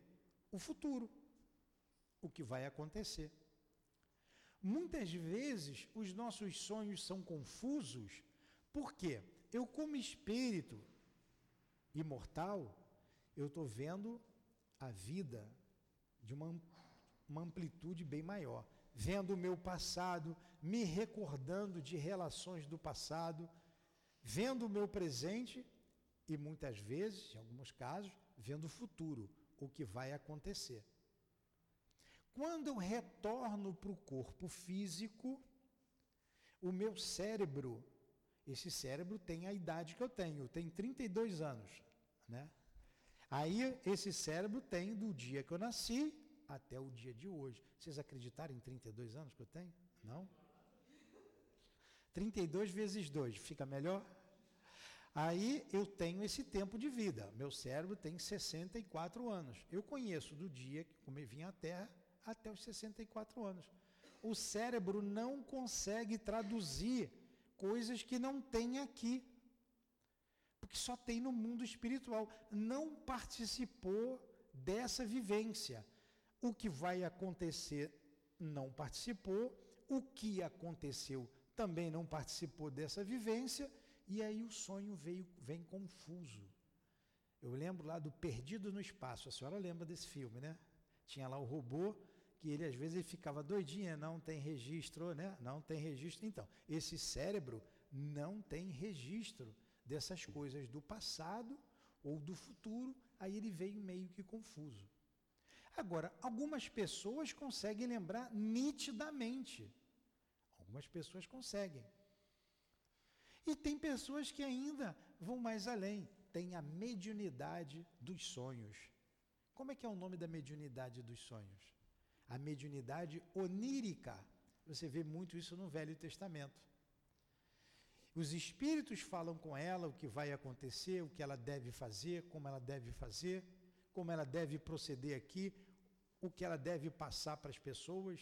o futuro, o que vai acontecer. Muitas vezes os nossos sonhos são confusos, porque eu, como espírito, imortal, eu estou vendo a vida de uma, uma amplitude bem maior. Vendo o meu passado, me recordando de relações do passado, vendo o meu presente e muitas vezes, em alguns casos, vendo o futuro, o que vai acontecer. Quando eu retorno para o corpo físico, o meu cérebro esse cérebro tem a idade que eu tenho, tem 32 anos, né? Aí esse cérebro tem do dia que eu nasci até o dia de hoje. Vocês acreditaram em 32 anos que eu tenho? Não? 32 vezes 2, fica melhor? Aí eu tenho esse tempo de vida. Meu cérebro tem 64 anos. Eu conheço do dia que eu vim à Terra até os 64 anos. O cérebro não consegue traduzir coisas que não tem aqui. Porque só tem no mundo espiritual. Não participou dessa vivência. O que vai acontecer não participou, o que aconteceu também não participou dessa vivência, e aí o sonho veio, vem confuso. Eu lembro lá do Perdido no Espaço, a senhora lembra desse filme, né? Tinha lá o robô, que ele às vezes ele ficava doidinho, não tem registro, né? Não tem registro. Então, esse cérebro não tem registro dessas coisas do passado ou do futuro, aí ele veio meio que confuso. Agora, algumas pessoas conseguem lembrar nitidamente. Algumas pessoas conseguem. E tem pessoas que ainda vão mais além, tem a mediunidade dos sonhos. Como é que é o nome da mediunidade dos sonhos? A mediunidade onírica. Você vê muito isso no Velho Testamento. Os espíritos falam com ela o que vai acontecer, o que ela deve fazer, como ela deve fazer, como ela deve proceder aqui, o que ela deve passar para as pessoas.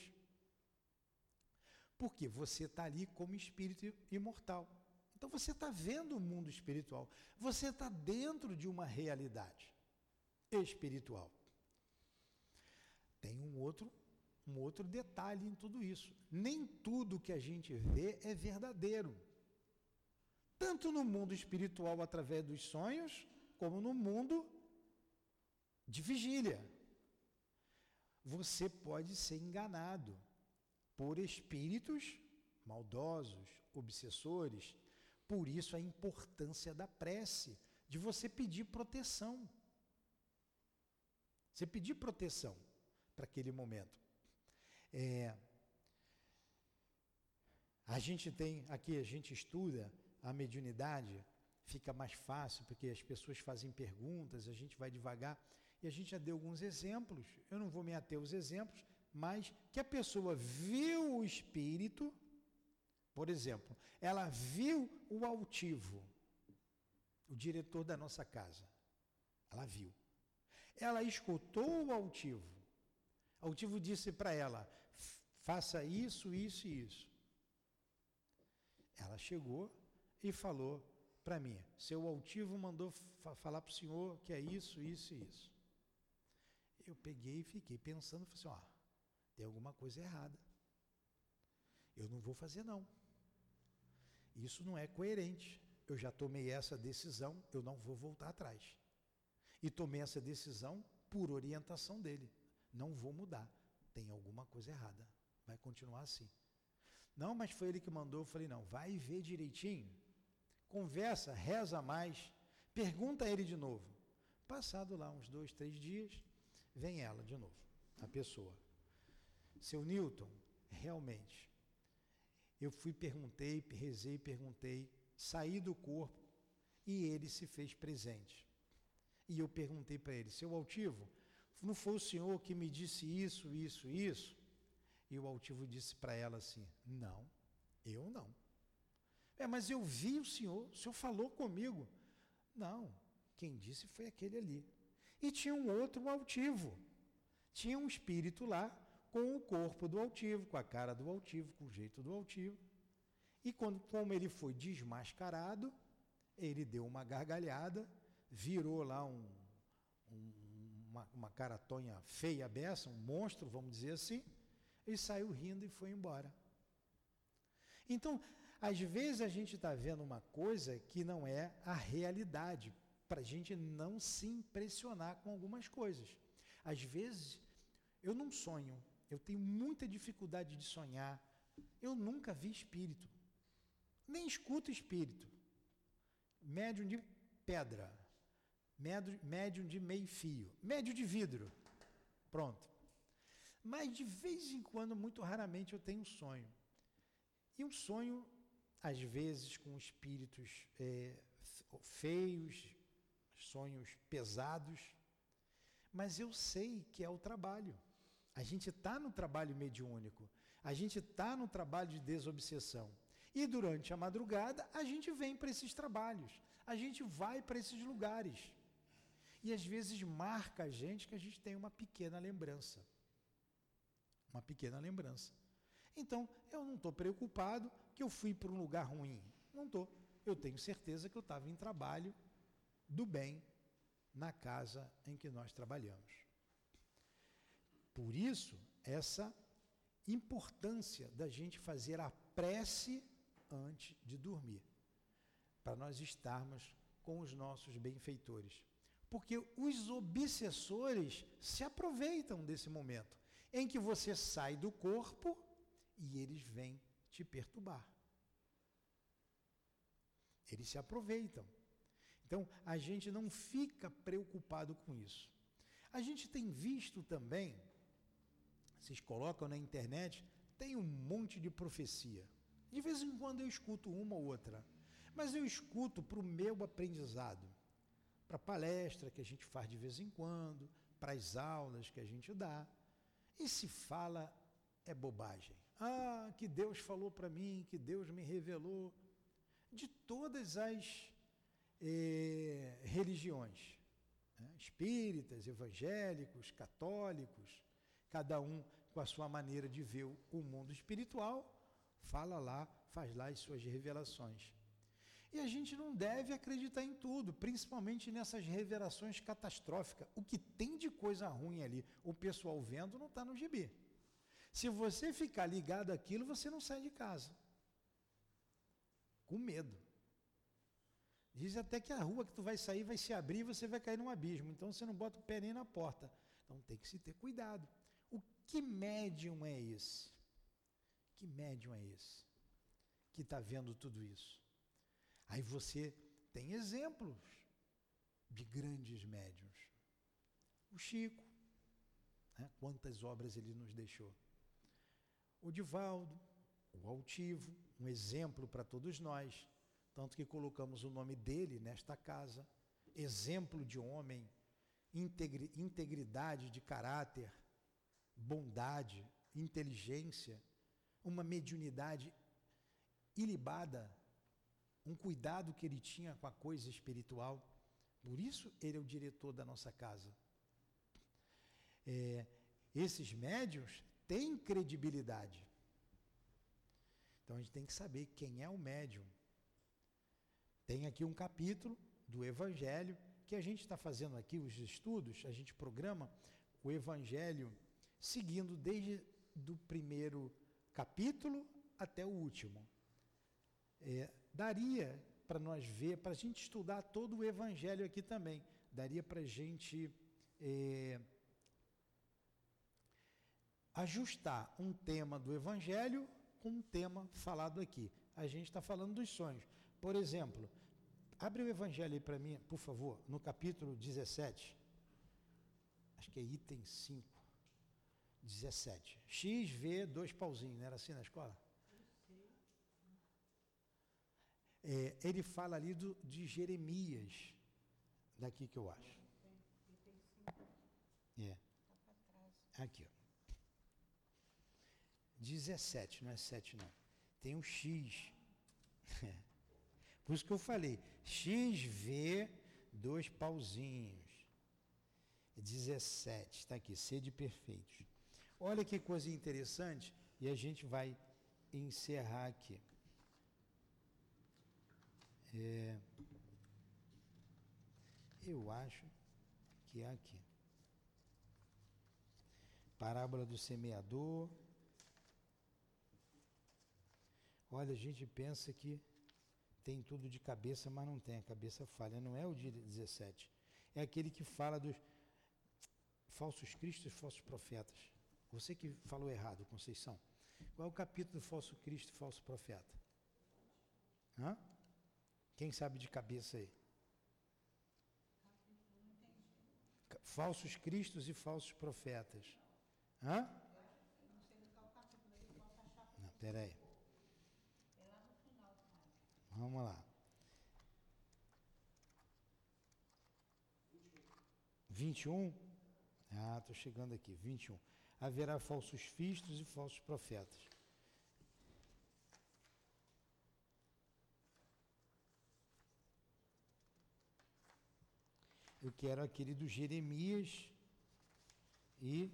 Porque você está ali como espírito imortal. Então você está vendo o mundo espiritual. Você está dentro de uma realidade espiritual. Tem um outro, um outro detalhe em tudo isso. Nem tudo que a gente vê é verdadeiro tanto no mundo espiritual através dos sonhos, como no mundo de vigília. Você pode ser enganado por espíritos maldosos, obsessores. Por isso a importância da prece, de você pedir proteção. Você pedir proteção para aquele momento. É, a gente tem, aqui a gente estuda a mediunidade, fica mais fácil, porque as pessoas fazem perguntas, a gente vai devagar. E a gente já deu alguns exemplos, eu não vou me ater aos exemplos, mas que a pessoa viu o espírito, por exemplo, ela viu o altivo, o diretor da nossa casa. Ela viu. Ela escutou o altivo. O altivo disse para ela: faça isso, isso e isso. Ela chegou, e falou para mim: seu altivo mandou fa falar para o senhor que é isso, isso e isso. Eu peguei e fiquei pensando, falei assim: ó, tem alguma coisa errada. Eu não vou fazer não. Isso não é coerente. Eu já tomei essa decisão, eu não vou voltar atrás. E tomei essa decisão por orientação dele. Não vou mudar. Tem alguma coisa errada. Vai continuar assim. Não, mas foi ele que mandou. Eu falei, não, vai ver direitinho conversa, reza mais, pergunta a ele de novo. Passado lá uns dois, três dias, vem ela de novo, a pessoa. Seu Newton, realmente, eu fui, perguntei, rezei, perguntei, saí do corpo e ele se fez presente. E eu perguntei para ele, seu altivo, não foi o senhor que me disse isso, isso, isso? E o altivo disse para ela assim: não, eu não. É, mas eu vi o senhor, o senhor falou comigo. Não, quem disse foi aquele ali. E tinha um outro altivo. Tinha um espírito lá com o corpo do altivo, com a cara do altivo, com o jeito do altivo. E quando, como ele foi desmascarado, ele deu uma gargalhada, virou lá um, um, uma, uma caratonha feia beça, um monstro, vamos dizer assim, e saiu rindo e foi embora. Então, às vezes a gente está vendo uma coisa que não é a realidade, para a gente não se impressionar com algumas coisas. Às vezes eu não sonho, eu tenho muita dificuldade de sonhar, eu nunca vi espírito, nem escuto espírito. Médium de pedra, médium de meio fio, médio de vidro. Pronto. Mas de vez em quando, muito raramente, eu tenho um sonho. E um sonho às vezes com espíritos é, feios, sonhos pesados, mas eu sei que é o trabalho. A gente está no trabalho mediúnico, a gente está no trabalho de desobsessão. E durante a madrugada a gente vem para esses trabalhos, a gente vai para esses lugares. E às vezes marca a gente que a gente tem uma pequena lembrança. uma pequena lembrança. Então, eu não estou preocupado que eu fui para um lugar ruim. Não estou. Eu tenho certeza que eu estava em trabalho do bem na casa em que nós trabalhamos. Por isso, essa importância da gente fazer a prece antes de dormir, para nós estarmos com os nossos benfeitores. Porque os obsessores se aproveitam desse momento em que você sai do corpo e eles vêm te perturbar. Eles se aproveitam. Então, a gente não fica preocupado com isso. A gente tem visto também, vocês colocam na internet, tem um monte de profecia. De vez em quando eu escuto uma ou outra, mas eu escuto para o meu aprendizado, para palestra que a gente faz de vez em quando, para as aulas que a gente dá. E se fala é bobagem. Ah, que Deus falou para mim, que Deus me revelou. De todas as eh, religiões, né? espíritas, evangélicos, católicos, cada um com a sua maneira de ver o mundo espiritual, fala lá, faz lá as suas revelações. E a gente não deve acreditar em tudo, principalmente nessas revelações catastróficas. O que tem de coisa ruim ali, o pessoal vendo, não está no gibi. Se você ficar ligado àquilo, você não sai de casa. Com medo. Diz até que a rua que tu vai sair vai se abrir e você vai cair num abismo. Então você não bota o pé nem na porta. Então tem que se ter cuidado. Que médium é esse? Que médium é esse? Que está vendo tudo isso? Aí você tem exemplos de grandes médiums. O Chico, né? quantas obras ele nos deixou. O Divaldo, o Altivo, um exemplo para todos nós, tanto que colocamos o nome dele nesta casa, exemplo de homem, integri, integridade de caráter, bondade, inteligência, uma mediunidade ilibada, um cuidado que ele tinha com a coisa espiritual. Por isso ele é o diretor da nossa casa. É, esses médios têm credibilidade. Então a gente tem que saber quem é o médium. Tem aqui um capítulo do Evangelho que a gente está fazendo aqui, os estudos, a gente programa o Evangelho seguindo desde do primeiro capítulo até o último. É, daria para nós ver, para a gente estudar todo o Evangelho aqui também, daria para a gente é, ajustar um tema do Evangelho com um tema falado aqui. A gente está falando dos sonhos. Por exemplo, abre o Evangelho aí para mim, por favor, no capítulo 17. Acho que é item 5. 17. X, V, dois pauzinhos, não era assim na escola? É, ele fala ali do, de Jeremias, daqui que eu acho. É. Aqui, ó. 17, não é 7 não. Tem um X. Por isso que eu falei, XV, dois pauzinhos. 17, está aqui, sede perfeitos. Olha que coisa interessante, e a gente vai encerrar aqui. É, eu acho que é aqui. Parábola do semeador. Olha, a gente pensa que tem tudo de cabeça, mas não tem, a cabeça falha. Não é o de 17. É aquele que fala dos falsos cristos falsos profetas. Você que falou errado, Conceição. Qual é o capítulo do falso Cristo e falso profeta? Hã? Quem sabe de cabeça aí? Falsos cristos e falsos profetas. Hã? Não, peraí. Vamos lá. 21? Ah, estou chegando aqui. 21. Haverá falsos fistos e falsos profetas. Eu quero aquele do Jeremias e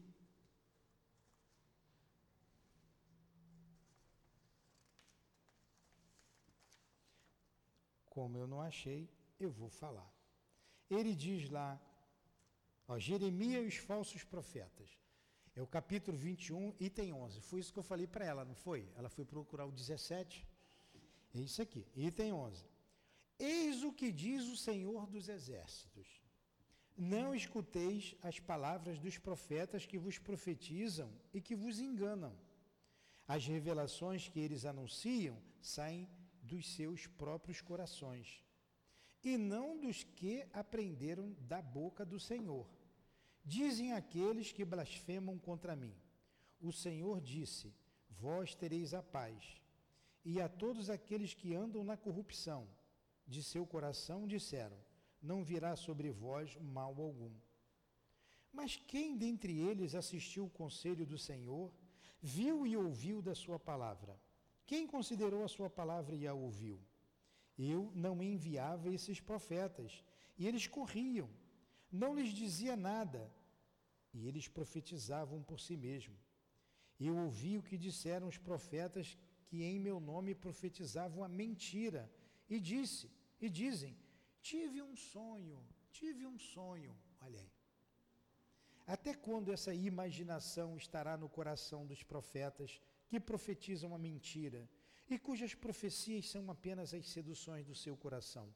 como eu não achei, eu vou falar. Ele diz lá ó, Jeremias e os falsos profetas. É o capítulo 21, item 11. Foi isso que eu falei para ela, não foi? Ela foi procurar o 17. É isso aqui, item 11. Eis o que diz o Senhor dos Exércitos. Não escuteis as palavras dos profetas que vos profetizam e que vos enganam. As revelações que eles anunciam saem dos seus próprios corações, e não dos que aprenderam da boca do Senhor. Dizem aqueles que blasfemam contra mim: O Senhor disse: Vós tereis a paz. E a todos aqueles que andam na corrupção de seu coração disseram: Não virá sobre vós mal algum. Mas quem dentre eles assistiu o conselho do Senhor, viu e ouviu da sua palavra? Quem considerou a sua palavra e a ouviu? Eu não enviava esses profetas, e eles corriam. Não lhes dizia nada, e eles profetizavam por si mesmos. Eu ouvi o que disseram os profetas que em meu nome profetizavam a mentira, e disse, e dizem: Tive um sonho, tive um sonho. Olha aí. Até quando essa imaginação estará no coração dos profetas que profetizam a mentira e cujas profecias são apenas as seduções do seu coração?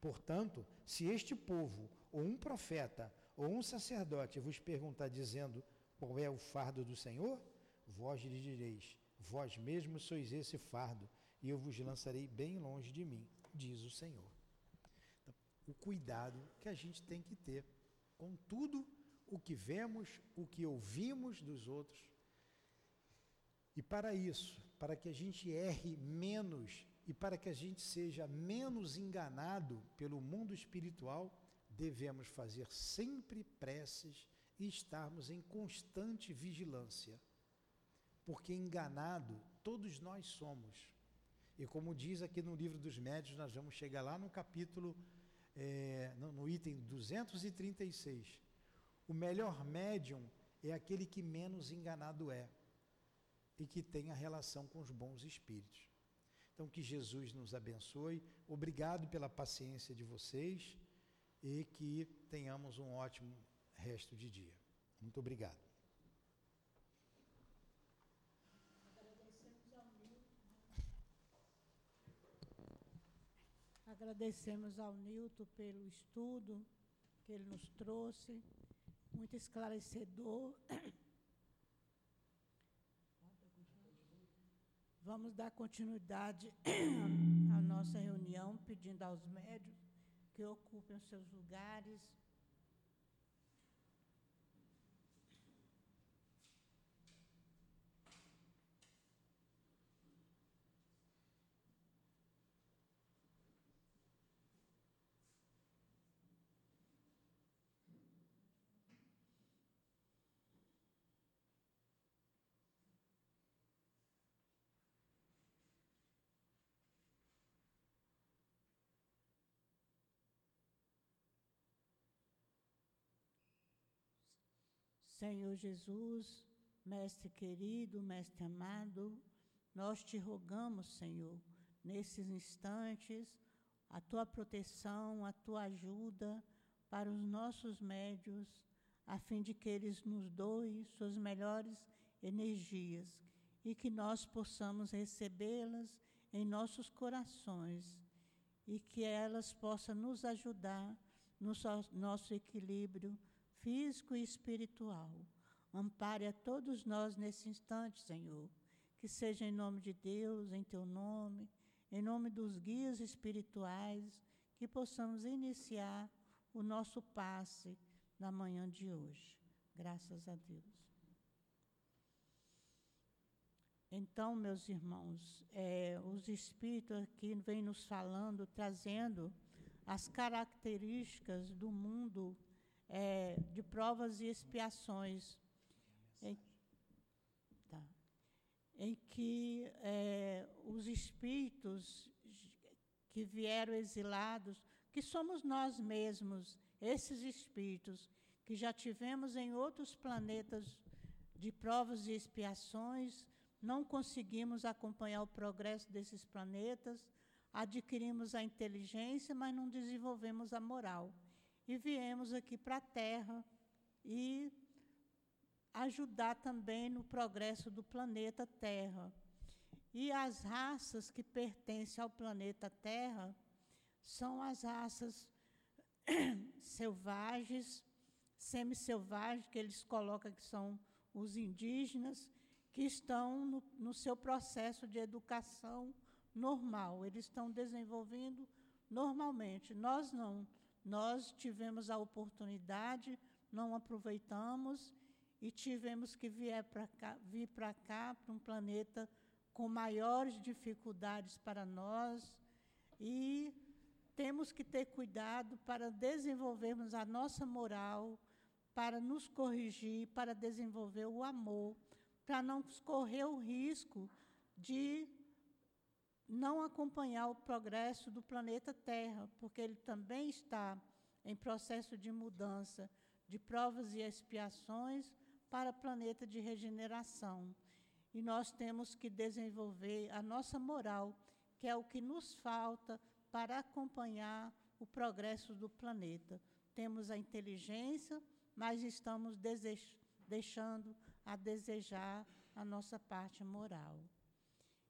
Portanto, se este povo, ou um profeta, ou um sacerdote vos perguntar dizendo qual é o fardo do Senhor, vós lhe direis: Vós mesmos sois esse fardo, e eu vos lançarei bem longe de mim, diz o Senhor. Então, o cuidado que a gente tem que ter com tudo o que vemos, o que ouvimos dos outros. E para isso, para que a gente erre menos e para que a gente seja menos enganado pelo mundo espiritual, devemos fazer sempre preces e estarmos em constante vigilância. Porque enganado todos nós somos. E como diz aqui no livro dos médios, nós vamos chegar lá no capítulo, é, no, no item 236. O melhor médium é aquele que menos enganado é e que tem a relação com os bons espíritos. Então, que Jesus nos abençoe. Obrigado pela paciência de vocês e que tenhamos um ótimo resto de dia. Muito obrigado. Agradecemos ao Nilton pelo estudo que ele nos trouxe muito esclarecedor. Vamos dar continuidade à nossa reunião, pedindo aos médios que ocupem os seus lugares. Senhor Jesus, Mestre querido, Mestre amado, nós te rogamos, Senhor, nesses instantes, a tua proteção, a tua ajuda para os nossos médios, a fim de que eles nos doem suas melhores energias e que nós possamos recebê-las em nossos corações e que elas possam nos ajudar no nosso equilíbrio físico e espiritual. Ampare a todos nós nesse instante, Senhor. Que seja em nome de Deus, em teu nome, em nome dos guias espirituais, que possamos iniciar o nosso passe na manhã de hoje. Graças a Deus. Então, meus irmãos, é, os espíritos aqui vêm nos falando, trazendo as características do mundo é, de provas e expiações, em, tá, em que é, os espíritos que vieram exilados, que somos nós mesmos, esses espíritos, que já tivemos em outros planetas de provas e expiações, não conseguimos acompanhar o progresso desses planetas, adquirimos a inteligência, mas não desenvolvemos a moral. E viemos aqui para a Terra e ajudar também no progresso do planeta Terra. E as raças que pertencem ao planeta Terra são as raças selvagens, semi-selvagens, que eles colocam que são os indígenas, que estão no, no seu processo de educação normal. Eles estão desenvolvendo normalmente. Nós não. Nós tivemos a oportunidade, não aproveitamos e tivemos que vir para cá, vir para cá, para um planeta com maiores dificuldades para nós e temos que ter cuidado para desenvolvermos a nossa moral, para nos corrigir, para desenvolver o amor, para não correr o risco de não acompanhar o progresso do planeta Terra, porque ele também está em processo de mudança de provas e expiações para planeta de regeneração. E nós temos que desenvolver a nossa moral, que é o que nos falta para acompanhar o progresso do planeta. Temos a inteligência, mas estamos deixando a desejar a nossa parte moral.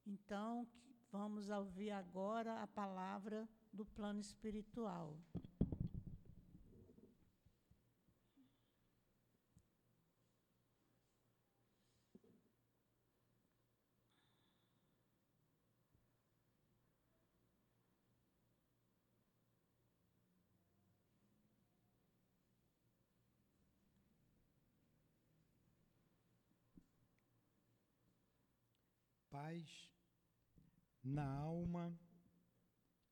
Então, vamos ouvir agora a palavra do plano espiritual. paz na alma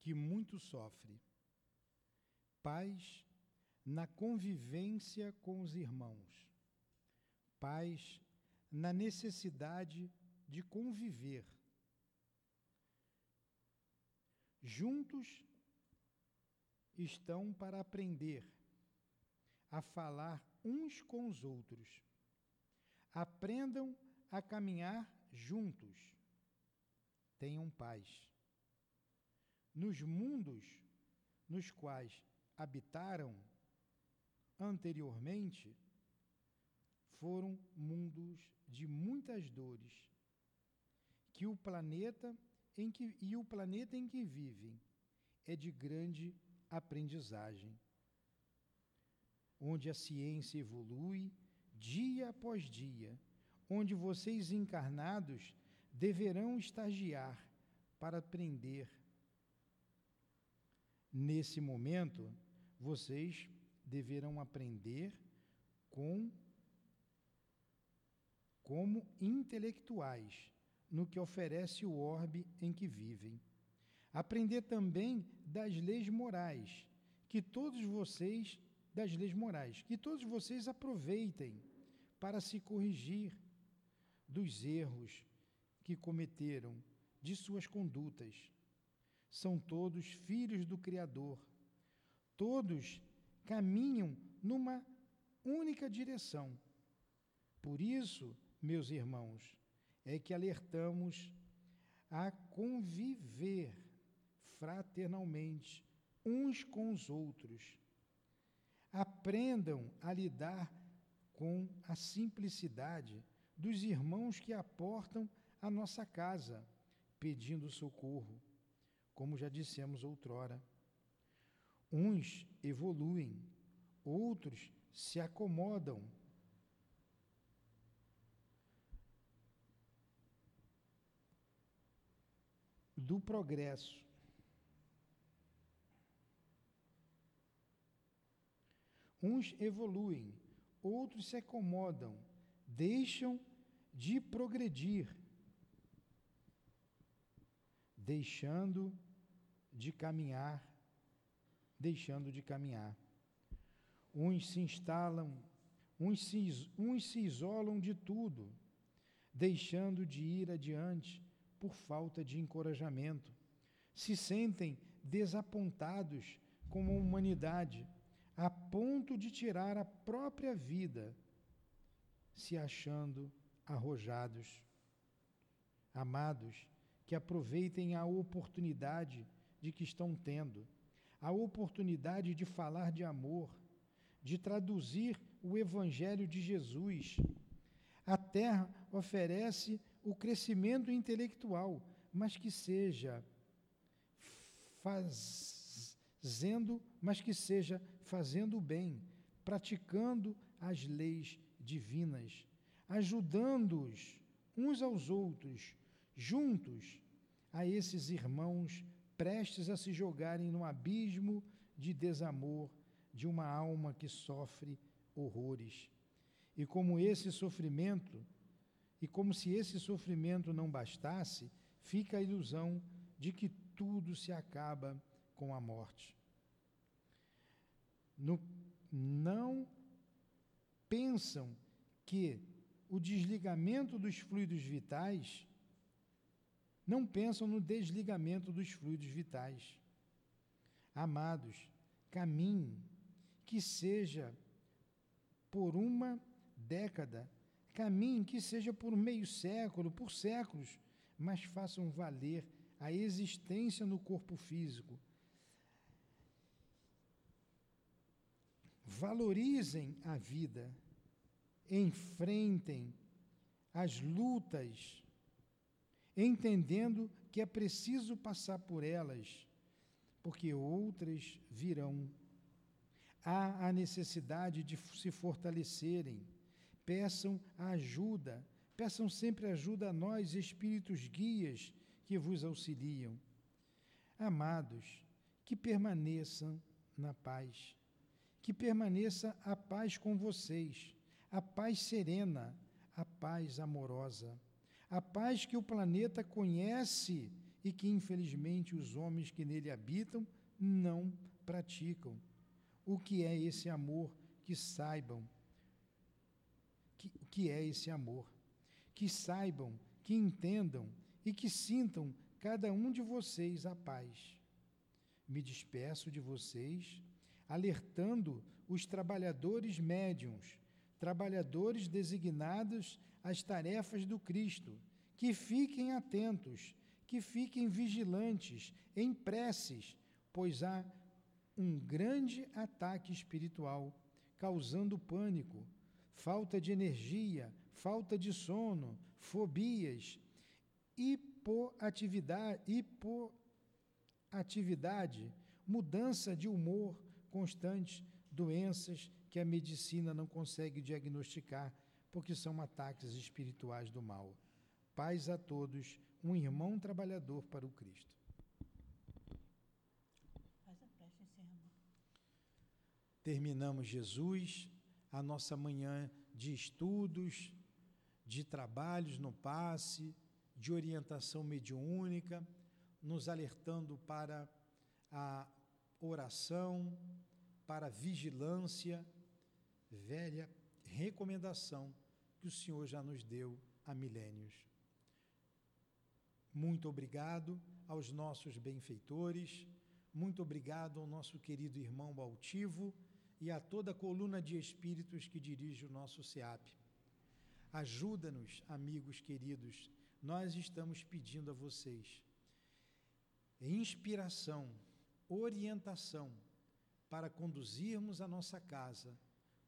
que muito sofre, paz na convivência com os irmãos, paz na necessidade de conviver. Juntos estão para aprender a falar uns com os outros. Aprendam a caminhar juntos tenham paz. Nos mundos nos quais habitaram anteriormente, foram mundos de muitas dores, que o planeta em que e o planeta em que vivem é de grande aprendizagem, onde a ciência evolui dia após dia, onde vocês encarnados deverão estagiar para aprender. Nesse momento, vocês deverão aprender com como intelectuais no que oferece o orbe em que vivem. Aprender também das leis morais, que todos vocês das leis morais, que todos vocês aproveitem para se corrigir dos erros que cometeram, de suas condutas. São todos filhos do Criador. Todos caminham numa única direção. Por isso, meus irmãos, é que alertamos a conviver fraternalmente uns com os outros. Aprendam a lidar com a simplicidade dos irmãos que aportam a nossa casa, pedindo socorro, como já dissemos outrora. Uns evoluem, outros se acomodam. Do progresso. Uns evoluem, outros se acomodam, deixam de progredir deixando de caminhar, deixando de caminhar. Uns se instalam, uns se, uns se isolam de tudo, deixando de ir adiante por falta de encorajamento. Se sentem desapontados com a humanidade, a ponto de tirar a própria vida, se achando arrojados. Amados, que aproveitem a oportunidade de que estão tendo, a oportunidade de falar de amor, de traduzir o Evangelho de Jesus. A terra oferece o crescimento intelectual, mas que seja fazendo, mas que seja fazendo o bem, praticando as leis divinas, ajudando-os uns aos outros, juntos a esses irmãos prestes a se jogarem no abismo de desamor de uma alma que sofre horrores. E como esse sofrimento, e como se esse sofrimento não bastasse, fica a ilusão de que tudo se acaba com a morte. No, não pensam que o desligamento dos fluidos vitais, não pensam no desligamento dos fluidos vitais. Amados, caminhe, que seja por uma década, caminhe, que seja por meio século, por séculos, mas façam valer a existência no corpo físico. Valorizem a vida enfrentem as lutas, entendendo que é preciso passar por elas, porque outras virão. Há a necessidade de se fortalecerem. Peçam ajuda, peçam sempre ajuda a nós, espíritos guias que vos auxiliam. Amados, que permaneçam na paz, que permaneça a paz com vocês a paz serena, a paz amorosa, a paz que o planeta conhece e que, infelizmente, os homens que nele habitam não praticam. O que é esse amor? Que saibam. Que, o que é esse amor? Que saibam, que entendam e que sintam cada um de vocês a paz. Me despeço de vocês, alertando os trabalhadores médiums trabalhadores designados às tarefas do Cristo, que fiquem atentos, que fiquem vigilantes, em preces, pois há um grande ataque espiritual, causando pânico, falta de energia, falta de sono, fobias, hipoatividade, hipoatividade mudança de humor constante, doenças que a medicina não consegue diagnosticar, porque são ataques espirituais do mal. Paz a todos, um irmão trabalhador para o Cristo. Terminamos, Jesus, a nossa manhã de estudos, de trabalhos no passe, de orientação mediúnica, nos alertando para a oração, para a vigilância, velha recomendação que o Senhor já nos deu há milênios. Muito obrigado aos nossos benfeitores, muito obrigado ao nosso querido irmão Baltivo e a toda a coluna de espíritos que dirige o nosso SEAP. Ajuda-nos, amigos queridos, nós estamos pedindo a vocês inspiração, orientação para conduzirmos a nossa casa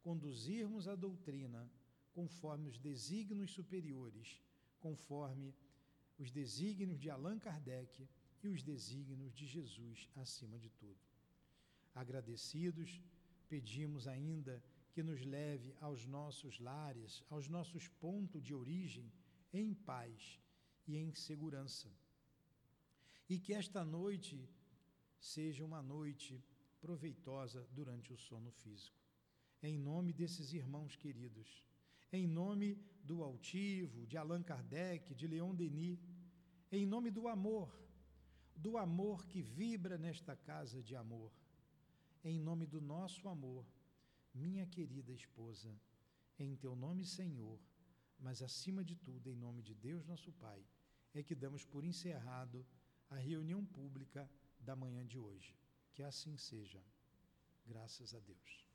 conduzirmos a doutrina conforme os desígnios superiores, conforme os desígnios de Allan Kardec e os desígnios de Jesus acima de tudo. Agradecidos, pedimos ainda que nos leve aos nossos lares, aos nossos pontos de origem, em paz e em segurança. E que esta noite seja uma noite proveitosa durante o sono físico em nome desses irmãos queridos, em nome do altivo, de Allan Kardec, de Leon Denis, em nome do amor, do amor que vibra nesta casa de amor, em nome do nosso amor, minha querida esposa, em teu nome, Senhor, mas acima de tudo, em nome de Deus, nosso Pai, é que damos por encerrado a reunião pública da manhã de hoje. Que assim seja. Graças a Deus.